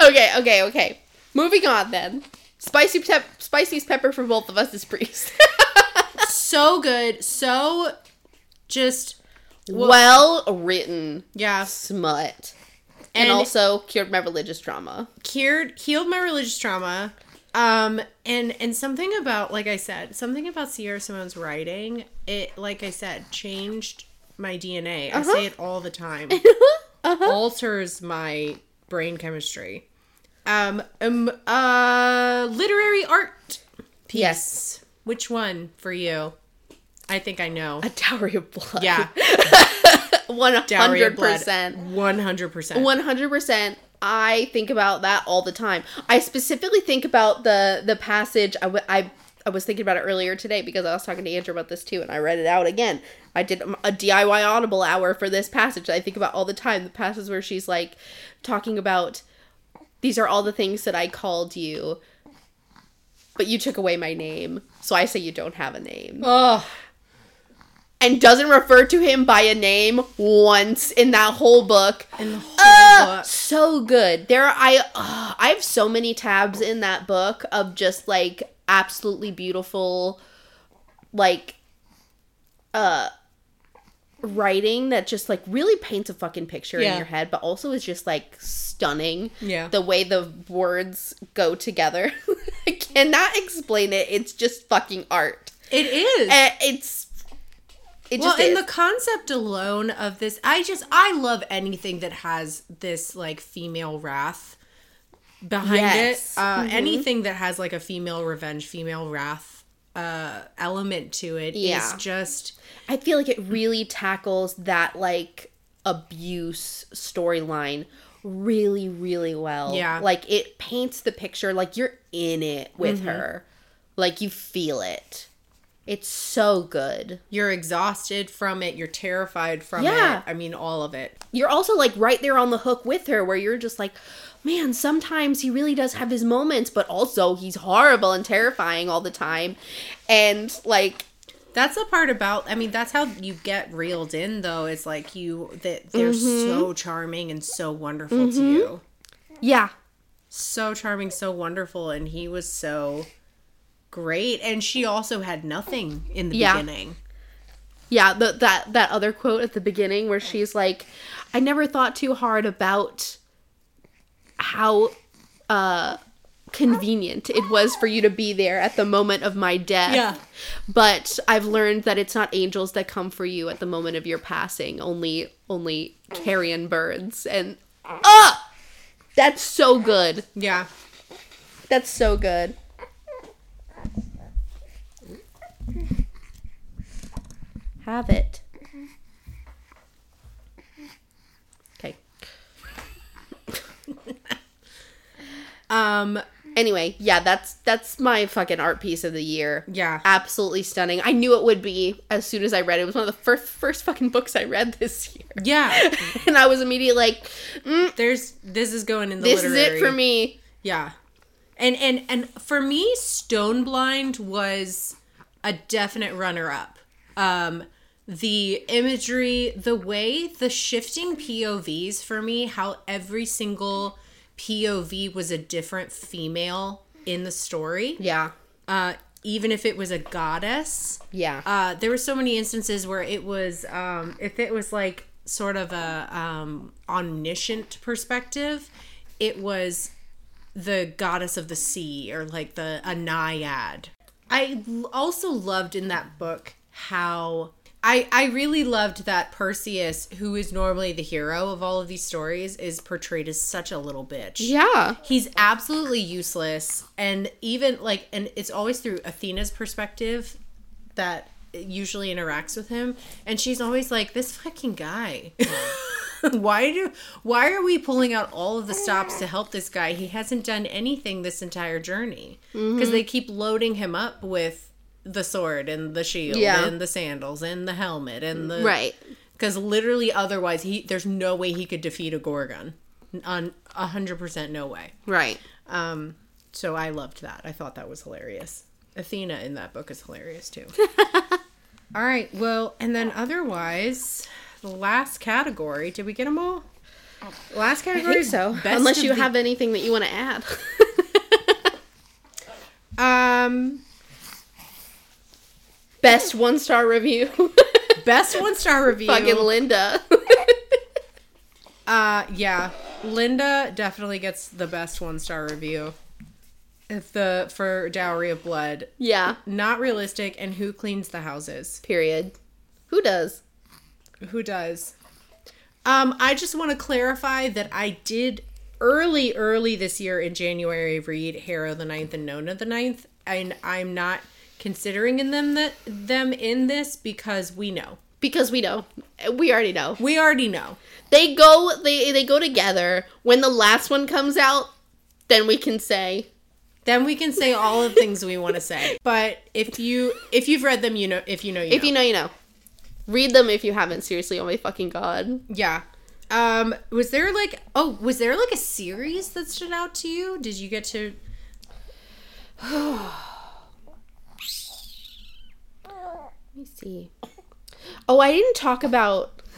Okay, okay, okay. Moving on then. Spicy pep- spiciest pepper for both of us is priest. So good. So just well written yeah, smut. And, And- also cured my religious trauma. cured healed my religious trauma um and and something about like i said something about sierra simone's writing it like i said changed my DNA. Uh-huh. I say it all the time. Alters my brain chemistry. Um, um uh literary art piece. Yes. Which one for you? I think I know. A dowry of blood. Yeah. One Dowry of One hundred percent. 100%. One hundred percent. I think about that all the time. I specifically think about the the passage. I, w- I I was thinking about it earlier today because I was talking to Andrew about this too, and I read it out again. I did a DIY Audible hour for this passage. I think about all the time. The passage where she's like talking about these are all the things that I called you, but you took away my name, so I say you don't have a name and doesn't refer to him by a name once in that whole book. in the whole Ah, book. so good. There, I, uh, I have so many tabs in that book of just like absolutely beautiful, like, uh, writing that just like really paints a fucking picture Yeah. in your head, but also is just like stunning. Yeah. the way the words go together. I cannot explain it. It's just fucking art. It is. Uh, it's. It well, and is. the concept alone of this, I just I love anything that has this like female wrath behind Yes. it. Uh, Mhm. Anything that has like a female revenge, female wrath uh, element to it is Yeah. just I feel like it really tackles that like abuse storyline really, really well. Yeah. Like it paints the picture like you're in it with her. Like you feel it. It's so good. you're exhausted from it, you're terrified from Yeah. it. I mean, all of it. You're also like right there on the hook with her where you're just like, man, sometimes he really does have his moments, but also he's horrible and terrifying all the time. And like That's the part about. I mean, that's how you get reeled in, though. It's like you that they're so mm-hmm. charming and so wonderful to mm-hmm. you. yeah. so charming, so wonderful, and he was so great. And she also had nothing in the Yeah. beginning. Yeah, the, that that other quote at the beginning where she's like, "I never thought too hard about how uh convenient it was for you to be there at the moment of my death. Yeah. But I've learned that it's not angels that come for you at the moment of your passing, only only carrion birds." And ah, that's so good. Yeah. That's so good. Have it. Okay. Um. Anyway, yeah, that's that's my fucking art piece of the year. Yeah. Absolutely stunning. I knew it would be as soon as I read it. It was one of the first first fucking books I read this year. Yeah. and I was immediately like, mm, There's. This is going in the. this is it for me. Yeah. And and and for me, Stone Blind was a definite runner up. Um the imagery, the way the shifting POVs for me, how every single POV was a different female in the story. Yeah. Uh even if it was a goddess. Yeah. Uh, there were so many instances where it was, um, if it was like sort of a um, omniscient perspective, it was the goddess of the sea or like the a naiad. I also loved in that book how I I really loved that Perseus, who is normally the hero of all of these stories, is portrayed as such a little bitch. Yeah. he's absolutely useless and even like and it's always through athena's perspective that usually interacts with him and she's always like this fucking guy. Why do why are we pulling out all of the stops to help this guy? He hasn't done anything this entire journey. Because they keep loading him up with the sword and the shield Yeah. and the sandals and the helmet and the Right. because literally otherwise he there's no way he could defeat a gorgon on a hundred percent no way Right. um so i loved that i thought that was hilarious athena in that book is hilarious too all right well and then otherwise the last category did we get them all last category so. Unless you the- have anything that you want to add. um Best one star review. best one star review Fucking Linda. Uh, yeah, Linda definitely gets the best one star review. If the for Dowry of Blood, yeah. not realistic, and who cleans the houses? Period. Who does? Who does? Um, I just want to clarify that I did early, early this year in January read Harrow the Ninth and Nona the Ninth, and I'm not considering in them that them in this because we know. Because we know. We already know. We already know. They go they they go together. When the last one comes out, then we can say Then we can say all the things we want to say. But if you if you've read them, you know if you know you if you know you know. Read them if you haven't. Seriously, oh my fucking god. Yeah. Um was there like oh, was there like a series that stood out to you? Did you get to Let me see. Oh, I didn't talk about.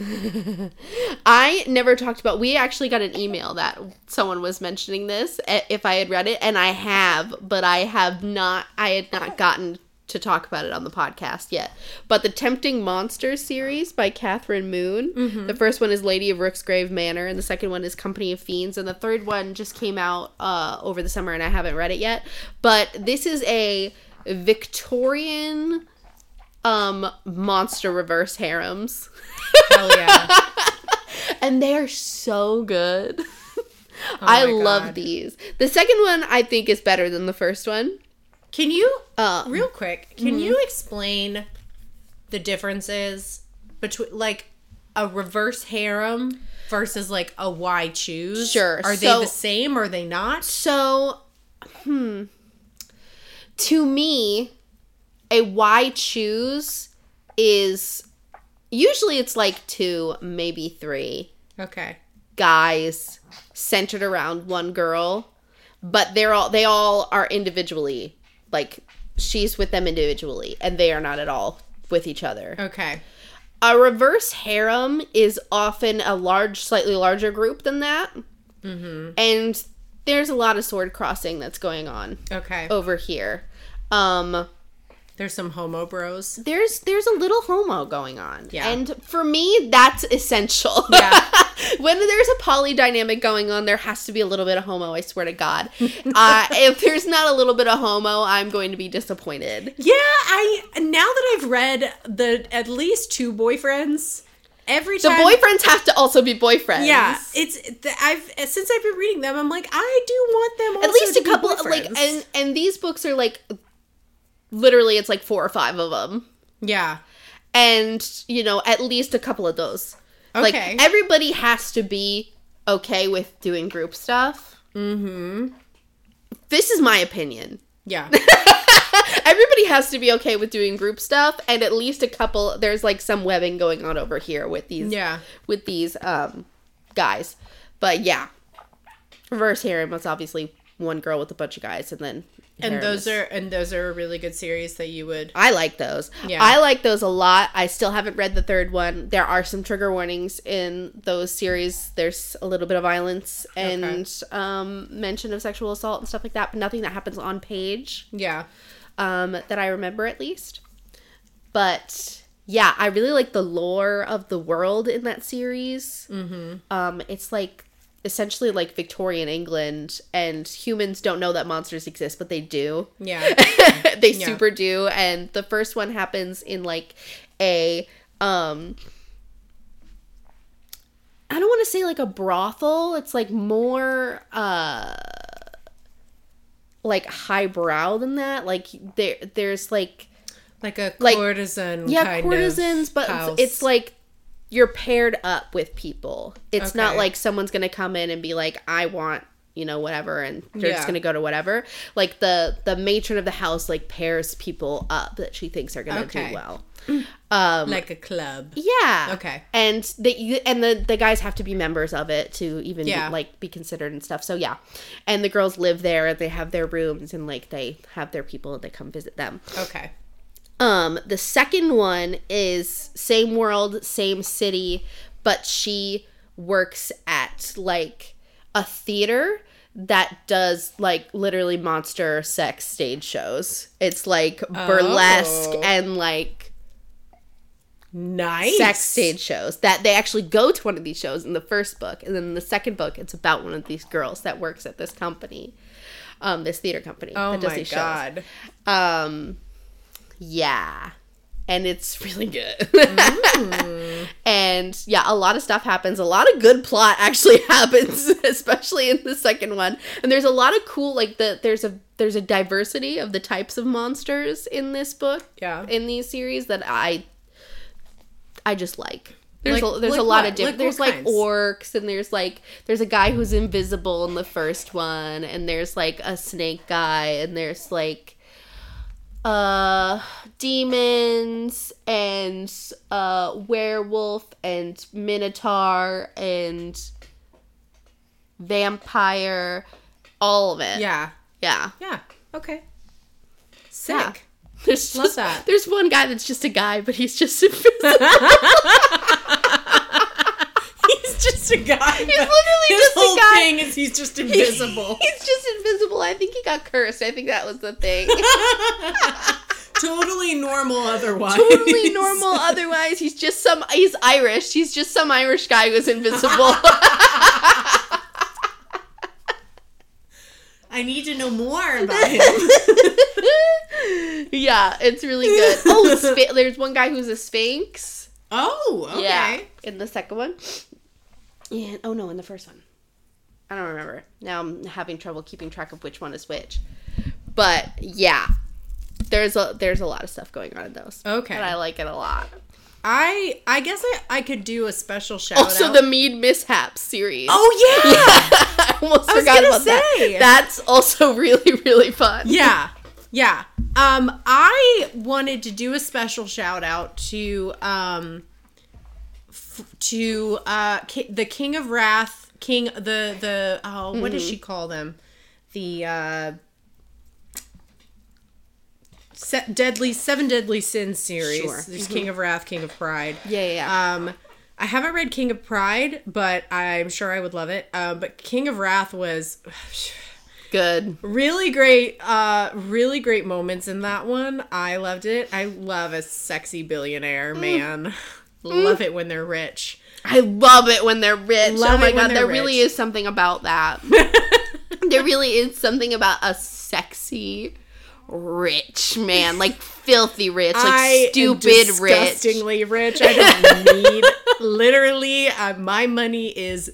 I never talked about. We actually got an email that someone was mentioning this eh, if I had read it, and I have, but I have not. I had not gotten to talk about it on the podcast yet. But the Tempting Monsters series by Kathryn Moon. The first one is Lady of Rooksgrave Manor, and the second one is Company of Fiends, and the third one just came out uh, over the summer, and I haven't read it yet. But this is a Victorian um monster reverse harems. Hell yeah. and they are so good. I my love these. The second one i think is better than the first one. Can you uh real quick, can you explain the differences between like a reverse harem versus like a why choose? Sure, Are so- they the same or are they not? so hmm. To me a why choose is usually it's like two maybe three Okay. guys centered around one girl but they're all they all are individually like she's with them individually and they are not at all with each other Okay. a reverse harem is often a large slightly larger group than that and there's a lot of sword crossing that's going on Okay. over here um There's some homo bros. there's there's a little homo going on Yeah. and for me that's essential Yeah. when there's a poly dynamic going on there has to be a little bit of homo i swear to god uh, if there's not a little bit of homo i'm going to be disappointed Yeah, I now that I've read the at least two boyfriends, every time the boyfriends have to also be boyfriends Yeah, it's I've since I've been reading them, I'm like I do want them at least a couple like and and these books are like literally it's like four or five of them yeah. and you know at least a couple of those Okay. like everybody has to be okay with doing group stuff mm-hmm this is my opinion Yeah. everybody has to be okay with doing group stuff and at least a couple there's like some webbing going on over here with these Yeah. with these um guys but yeah reverse harem was obviously one girl with a bunch of guys and then and those are and those are a really good series that you would I like those. Yeah. I like those a lot. I still haven't read the third one. There are some trigger warnings in those series. There's a little bit of violence and um, mention of sexual assault and stuff like that, but nothing that happens on page yeah um, that I remember at least. But yeah, I really like the lore of the world in that series. Mm-hmm. Um, it's like essentially like Victorian England, and humans don't know that monsters exist, but they do yeah they Yeah. super do and the first one happens in like a um I don't want to say like a brothel. It's like more uh like highbrow than that. Like there there's like like a Like- courtesan yeah, kind courtesans, of but house. it's like you're paired up with people. It's not like someone's gonna come in and be like, I want you know whatever and they're Yeah. just gonna go to whatever like the the matron of the house like pairs people up that she thinks are gonna Okay. do well um like a club yeah Okay. and they and the the guys have to be members of it to even Yeah. be, like be considered and stuff so yeah and the girls live there they have their rooms and like they have their people and they come visit them okay um, the second one is same world, same city, but she works at like a theater that does like literally monster sex stage shows. It's like burlesque Oh. and like nice sex stage shows that they actually go to one of these shows in the first book and then in the second book it's about one of these girls that works at this company um this theater company oh that does my these god shows um yeah and it's really good. Mm. and yeah, a lot of stuff happens. A lot of good plot actually happens, especially in the second one. And there's a lot of cool like the there's a there's a diversity of the types of monsters in this book. Yeah. In these series that I I just like. There's Like- a, there's like a lot what? of different. Like there's like kinds? orcs and there's like there's a guy who's invisible in the first one and there's like a snake guy and there's like uh demons and uh werewolf and minotaur and vampire all of it Yeah. yeah Yeah. Okay. Sick. Yeah. there's Love just, that. there's one guy that's just a guy but he's just invisible just a guy. He's literally his just a whole guy. thing is he's just invisible. he's just invisible i think he got cursed i think that was the thing totally normal otherwise. totally normal otherwise he's just some he's irish he's just some irish guy who's invisible I need to know more about him. yeah it's really good oh there's one guy who's a sphinx oh, okay. yeah in the second one and oh no in the first one i don't remember now i'm having trouble keeping track of which one is which but yeah there's a there's a lot of stuff going on in those Okay. and i like it a lot I I guess I, I could do a special shout also out. the mead mishaps series Oh yeah. yeah. I almost I forgot gonna about that. say. That's also really, really fun. yeah. Yeah. Um I wanted to do a special shout out to um f- to uh Ki- the King of Wrath, King the the oh what does Mm-hmm. she call them? The uh Se- deadly seven deadly sins series. Sure. There's King of Wrath, King of Pride. Yeah, yeah, yeah. Um, I haven't read King of Pride, but I'm sure I would love it. Um, but King of Wrath was Good. really great. Uh, really great moments in that one. I loved it. I love a sexy billionaire Mm. love it when they're rich. I love it when they're rich. Love oh my god, there they're really is something about that. there really is something about a sexy rich man, like filthy rich, like I am stupid rich. disgustingly rich. I don't need literally. Uh, my money is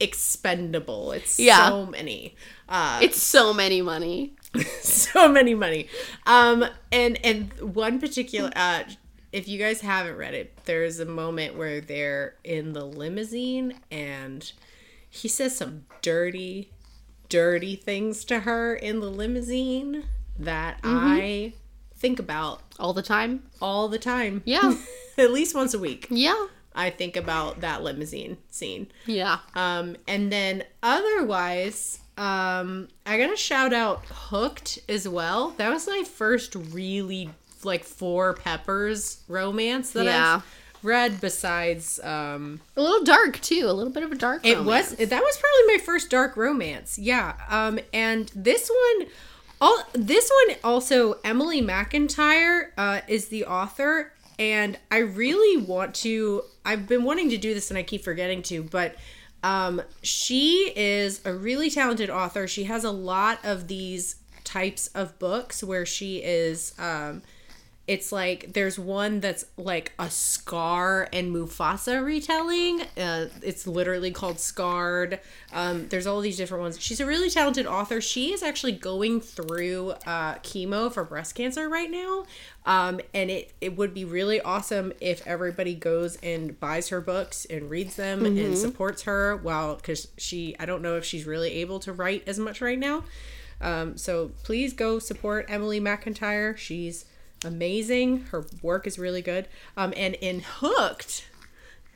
expendable. It's Yeah. so many. Uh, It's so many money. so many money. Um, and and one particular, uh, if you guys haven't read it, there's a moment where they're in the limousine and he says some dirty, dirty things to her in the limousine that I think about All the time. all the time. Yeah. At least once a week, Yeah. I think about that limousine scene. Yeah. Um, and then otherwise, um, I gotta shout out Hooked as well. That was my first really like four peppers romance that Yeah. I've read. Besides, um, A little dark too. A little bit of a dark it romance. was that was probably my first dark romance. Yeah. Um, and this one. All, this one also Emily McIntire uh, is the author, and I really want to. I've been wanting to do this, and I keep forgetting to. But um, she is a really talented author. She has a lot of these types of books where she is. Um, it's like there's one that's like a Scar and Mufasa retelling. Uh, it's literally called Scarred. Um, there's all these different ones. She's a really talented author. She is actually going through uh, chemo for breast cancer right now. Um, and it, it would be really awesome if everybody goes and buys her books and reads them and supports her. Well, because she, I don't know if she's really able to write as much right now. Um, so please go support Emily McIntire. She's amazing. Her work is really good. Um, and in Hooked,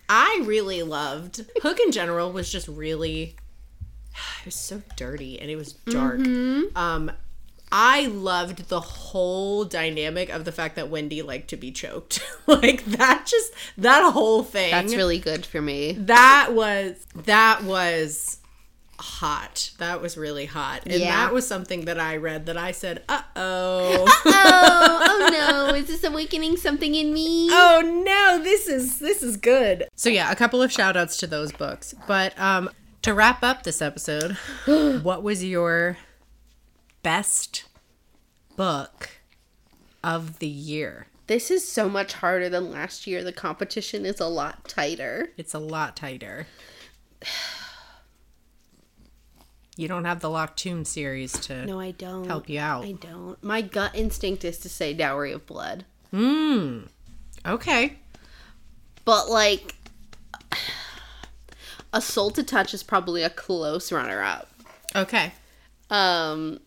I really loved Hook in general was just really it was so dirty and it was dark. Um I loved the whole dynamic of the fact that Wendy liked to be choked. like that just that whole thing. That's really good for me. that was that was hot. That was really hot. And Yeah. that was something that I read that I said, "Uh-oh." oh, oh no! Is this awakening something in me? oh no, this is this is good. So yeah, a couple of shout outs to those books. But um to wrap up this episode, what was your best book of the year? This is so much harder than last year. The competition is a lot tighter. It's a lot tighter. You don't have the Locked Tomb series to No, I don't. help you out. I don't. My gut instinct is to say Dowry of Blood. Hmm. Okay. But like A Soul to Touch is probably a close runner up. Okay. Um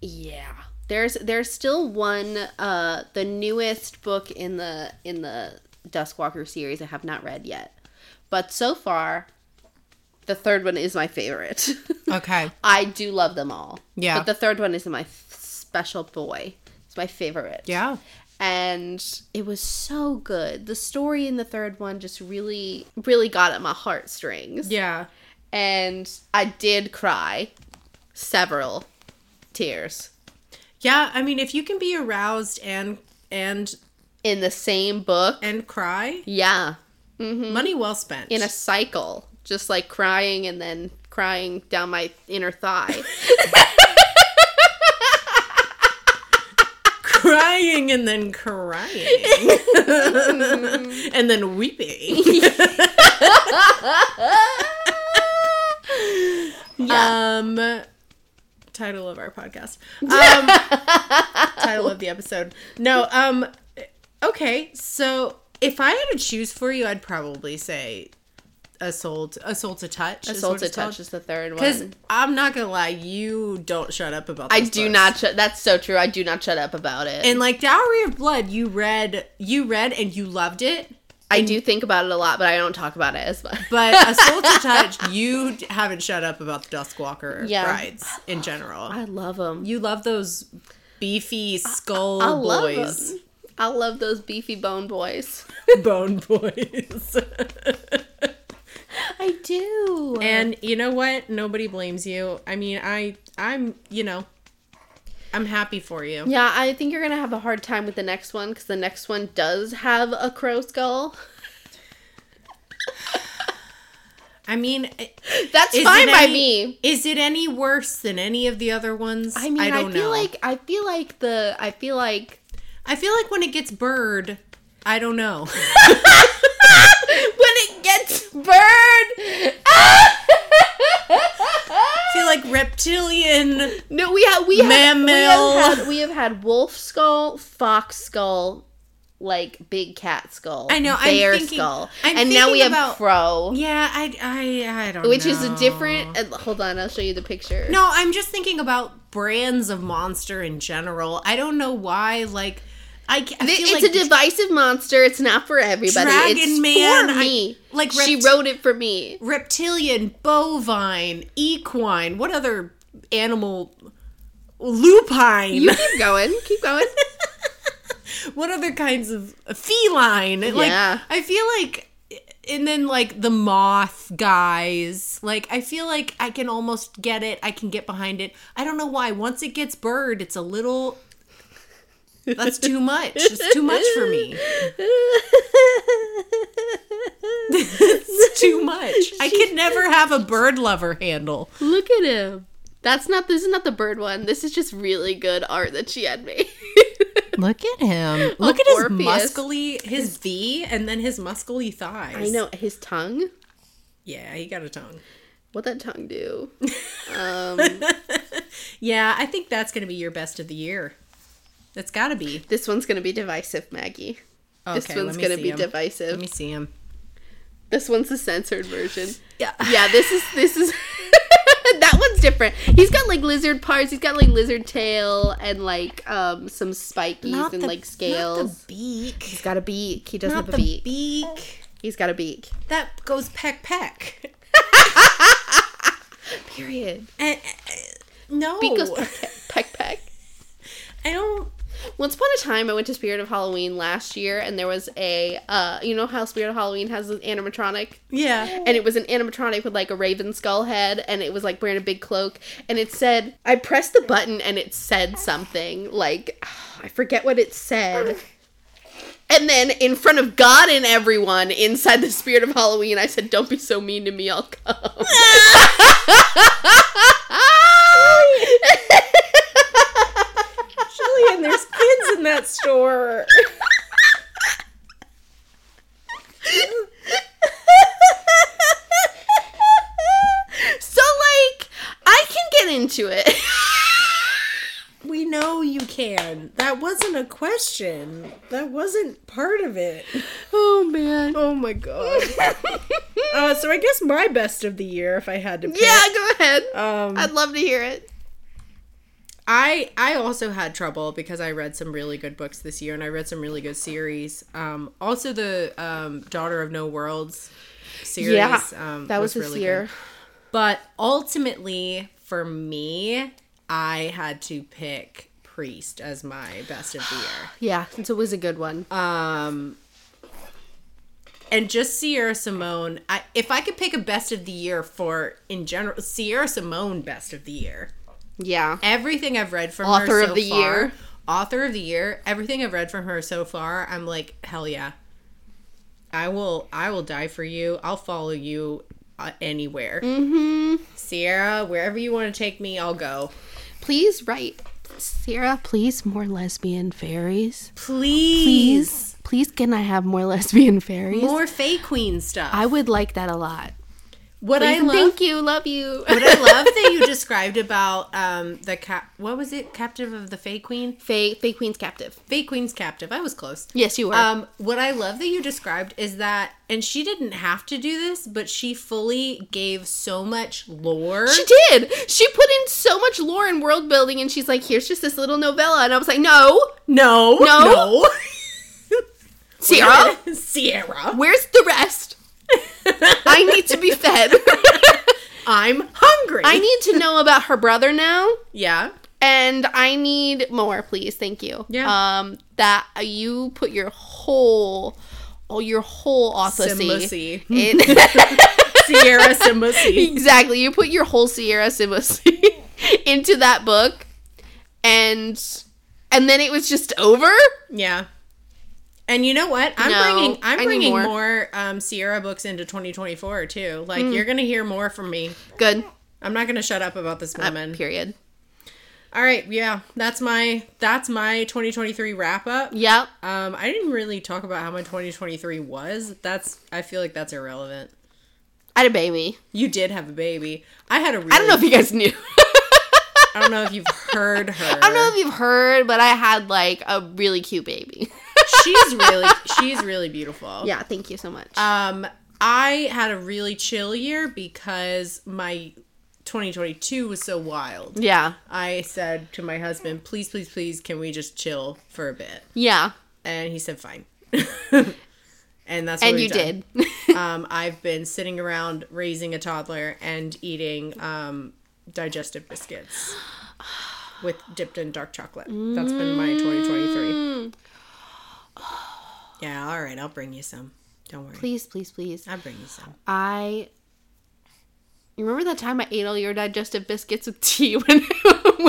Yeah. There's there's still one uh the newest book in the in the Duskwalker series I have not read yet. But so far the third one is my favorite. Okay. I do love them all. Yeah. But the third one is my f- special boy. It's my favorite. Yeah. And it was so good. The story in the third one just really, really got at my heartstrings. Yeah. And I did cry several tears Yeah, I mean if you can be aroused and and in the same book. and cry, Yeah. Mm-hmm. money well spent. In a cycle. Just like crying and then crying down my inner thigh. crying and then crying. and then weeping. yeah. Um title of our podcast. Um title of the episode. No, um okay, so if I had to choose for you, I'd probably say a soul to, a soul to touch. A Soul to Touch is the third Because one. I'm not gonna lie, you don't shut up about. I do books. not shut. That's so true. I do not shut up about it. And like Dowry of Blood, you read, you read, and you loved it. I do think about it a lot, but I don't talk about it as much. But a to touch, you haven't shut up about the Duskwalker Yeah. brides in general. I love them. You love those beefy skull I love. I love those beefy bone boys. bone boys. I do. and you know what? Nobody blames you. I mean, I, I'm, you know, I'm happy for you. yeah, I think you're gonna have a hard time with the next one because the next one does have a crow skull. I mean, That's fine by any- me. is it any worse than any of the other ones? I mean, I, don't feel know. like I feel like the I feel like I feel like when it gets bird, I don't know. gets feel like reptilian. No, we have we have, we Mammal. have had we have had wolf skull, fox skull, like big cat skull. I know, I'm bear thinking- skull, I'm and now we have about- crow, Yeah, I, I, I don't know. which know. is a different. Uh, hold on, I'll show you the picture. No, I'm just thinking about brands of monster in general. I don't know why. Like, I, I it's like a divisive monster. It's not for everybody. Dragon it's Man, for I- me. like she wrote it for me. reptilian, bovine, equine. What other animal? Lupine. You keep going. Keep going. what other kinds of uh, feline? Like, Yeah. I feel like, and then like the moth guys. Like, I feel like I can almost get it. I can get behind it. I don't know why. Once it gets bird, it's a little. That's too much. It's too much for me. it's too much. I could never have a bird lover handle. Look at him. That's not. This is not the bird one. This is just really good art that she had made. Look at him. Look at his muscly, his V, and then his muscly thighs. I know his tongue. Yeah, he got a tongue. What that tongue do? Um, Yeah, I think that's going to be your best of the year. That's got to be. this one's gonna be divisive, Maggie. this Okay, one's let me gonna see be him. divisive. Let me see him. This one's the censored version. Yeah. Yeah, this is this is that one's different. He's got like lizard parts. He's got like lizard tail and like um some spikies and like scales. Not the beak. He's got a beak. He does Not have a the beak. beak. He's got a beak. That goes peck peck. Period. Eh, eh, no. Beak goes peck. peck. Once upon a time, I went to Spirit of Halloween last year, and there was a, uh, you know how Spirit of Halloween has an animatronic, Yeah. and it was an animatronic with like a raven skull head, and it was like wearing a big cloak, and it said, I pressed the button, and it said something like, I forget what it said. And then in front of God and everyone inside the Spirit of Halloween, I said, "Don't be so mean to me. I'll come." There's that store. So like I can get into it. We know you can. That wasn't a question. That wasn't part of it. oh man. Oh my god. uh, so I guess my best of the year, if I had to pick. Yeah, go ahead. Um, I'd love to hear it. I I also had trouble because I read some really good books this year and I read some really good series. Um, also the um, Daughter of No Worlds series. Yeah, um, that was, this really year. good. But ultimately, for me, I had to pick Priest as my best of the year. Yeah, since it was a good one. Um, and just Sierra Simone. I, if I could pick a best of the year for in general, Sierra Simone best of the year. Yeah. Everything I've read from Author her of so the far, year. author of the year. Everything I've read from her so far, I'm like, hell yeah. I will. I will die for you. I'll follow you uh, anywhere. Mm-hmm. Sierra, wherever you want to take me, I'll go. Please write Sierra, please more lesbian fairies. Please, Please. Please can I have more lesbian fairies? more Fae Queen stuff. I would like that a lot. What I love thank you, love you. what I love that you described about um the cap what was it captive of the Fae Queen Fae, Fae Queen's captive. Fae Queen's captive I was close Yes, you were. um what I love that you described is that and she didn't have to do this but she fully gave so much lore she did. She put in so much lore and world building, and she's like, "Here's just this little novella," and I was like, "No, no No. no Sierra, Sierra where's the rest? I need to be fed. I'm hungry I need to know about her brother now." yeah and I need more, please. Thank you. Yeah. Um, that you put your whole, oh, your whole authority in Sierra Simussy exactly. You put your whole Sierra Simussy into that book, and and then it was just over. yeah and you know what? I'm No, bringing I'm bringing more. more. um, Sierra books into 2024 too. Like Hmm. you're gonna hear more from me. Good. I'm not gonna shut up about this Uh, woman. period. All right, yeah, that's my that's my 2023 wrap up. Yep. Um, I didn't really talk about how my 2023 was. That's I feel like that's irrelevant. I had a baby. You did have a baby. I had a really, I don't know if you guys knew. I don't know if you've heard her. I don't know if you've heard, but I had like a really cute baby. she's really she's really beautiful. yeah. Thank you so much. Um, I had a really chill year because my 2022 was so wild. yeah. I said to my husband, "Please, please, please, can we just chill for a bit?" Yeah. And he said, "Fine." and that's what And you done. did. um, I've been sitting around raising a toddler and eating um, digestive biscuits with dipped in dark chocolate. That's been my 2023. Yeah, all right, I'll bring you some. Don't worry. please, please, please. I'll bring you some. I you remember that time I ate all your digestive biscuits with tea when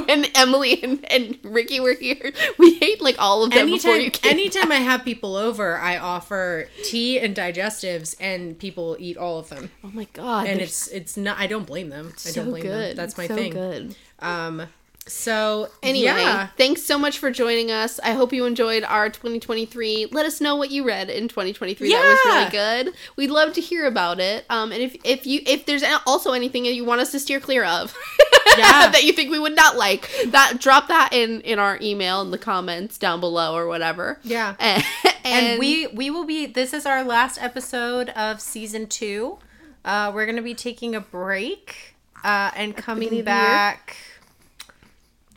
when Emily and, and Ricky were here? We ate like all of them before Anytime, you came. anytime I have people over, I offer tea and digestives, and people eat all of them. oh my god! And it's it's not. I don't blame them. I so don't blame good. them. That's my so thing. Good. Um. So Anyway, yeah. thanks so much for joining us. I hope you enjoyed our 2023. Let us know what you read in 2023 that was really good. We'd love to hear about it. Um, and if if you if there's also anything that you want us to steer clear of, Yeah. that you think we would not like, that drop that in in our email in the comments down below or whatever. Yeah. And, and we we will be this is our last episode of season two uh we're gonna be taking a break uh and coming back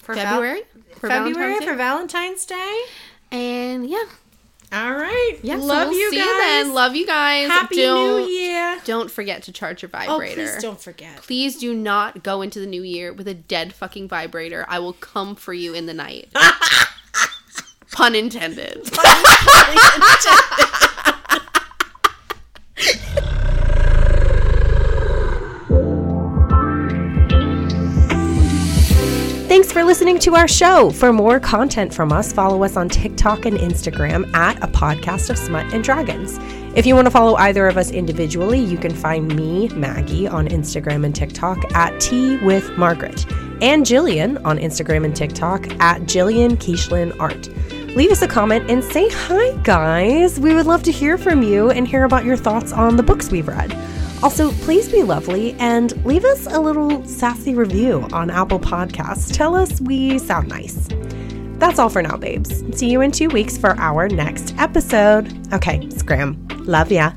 for Val- February for february Valentine's for valentine's day and yeah, all right yeah. so love we'll you see guys you then. Love you guys. happy don't, new year Don't forget to charge your oh, vibrator. oh please don't forget Please do not go into the new year with a dead fucking vibrator. I will come for you in the night. Pun intended. Thanks for listening to our show. For more content from us, follow us on TikTok and Instagram at a podcast of smut and dragons. If you want to follow either of us individually, you can find me, Maggie, on Instagram and TikTok at Tea with Margaret, and Jillian on Instagram and TikTok at Jillian Kiechlin Art. Leave us a comment and say hi, guys. We would love to hear from you and hear about your thoughts on the books we've read. Also, please be lovely and leave us a little sassy review on Apple Podcasts. Tell us we sound nice. That's all for now, babes. See you in two weeks for our next episode. Okay, scram. Love ya.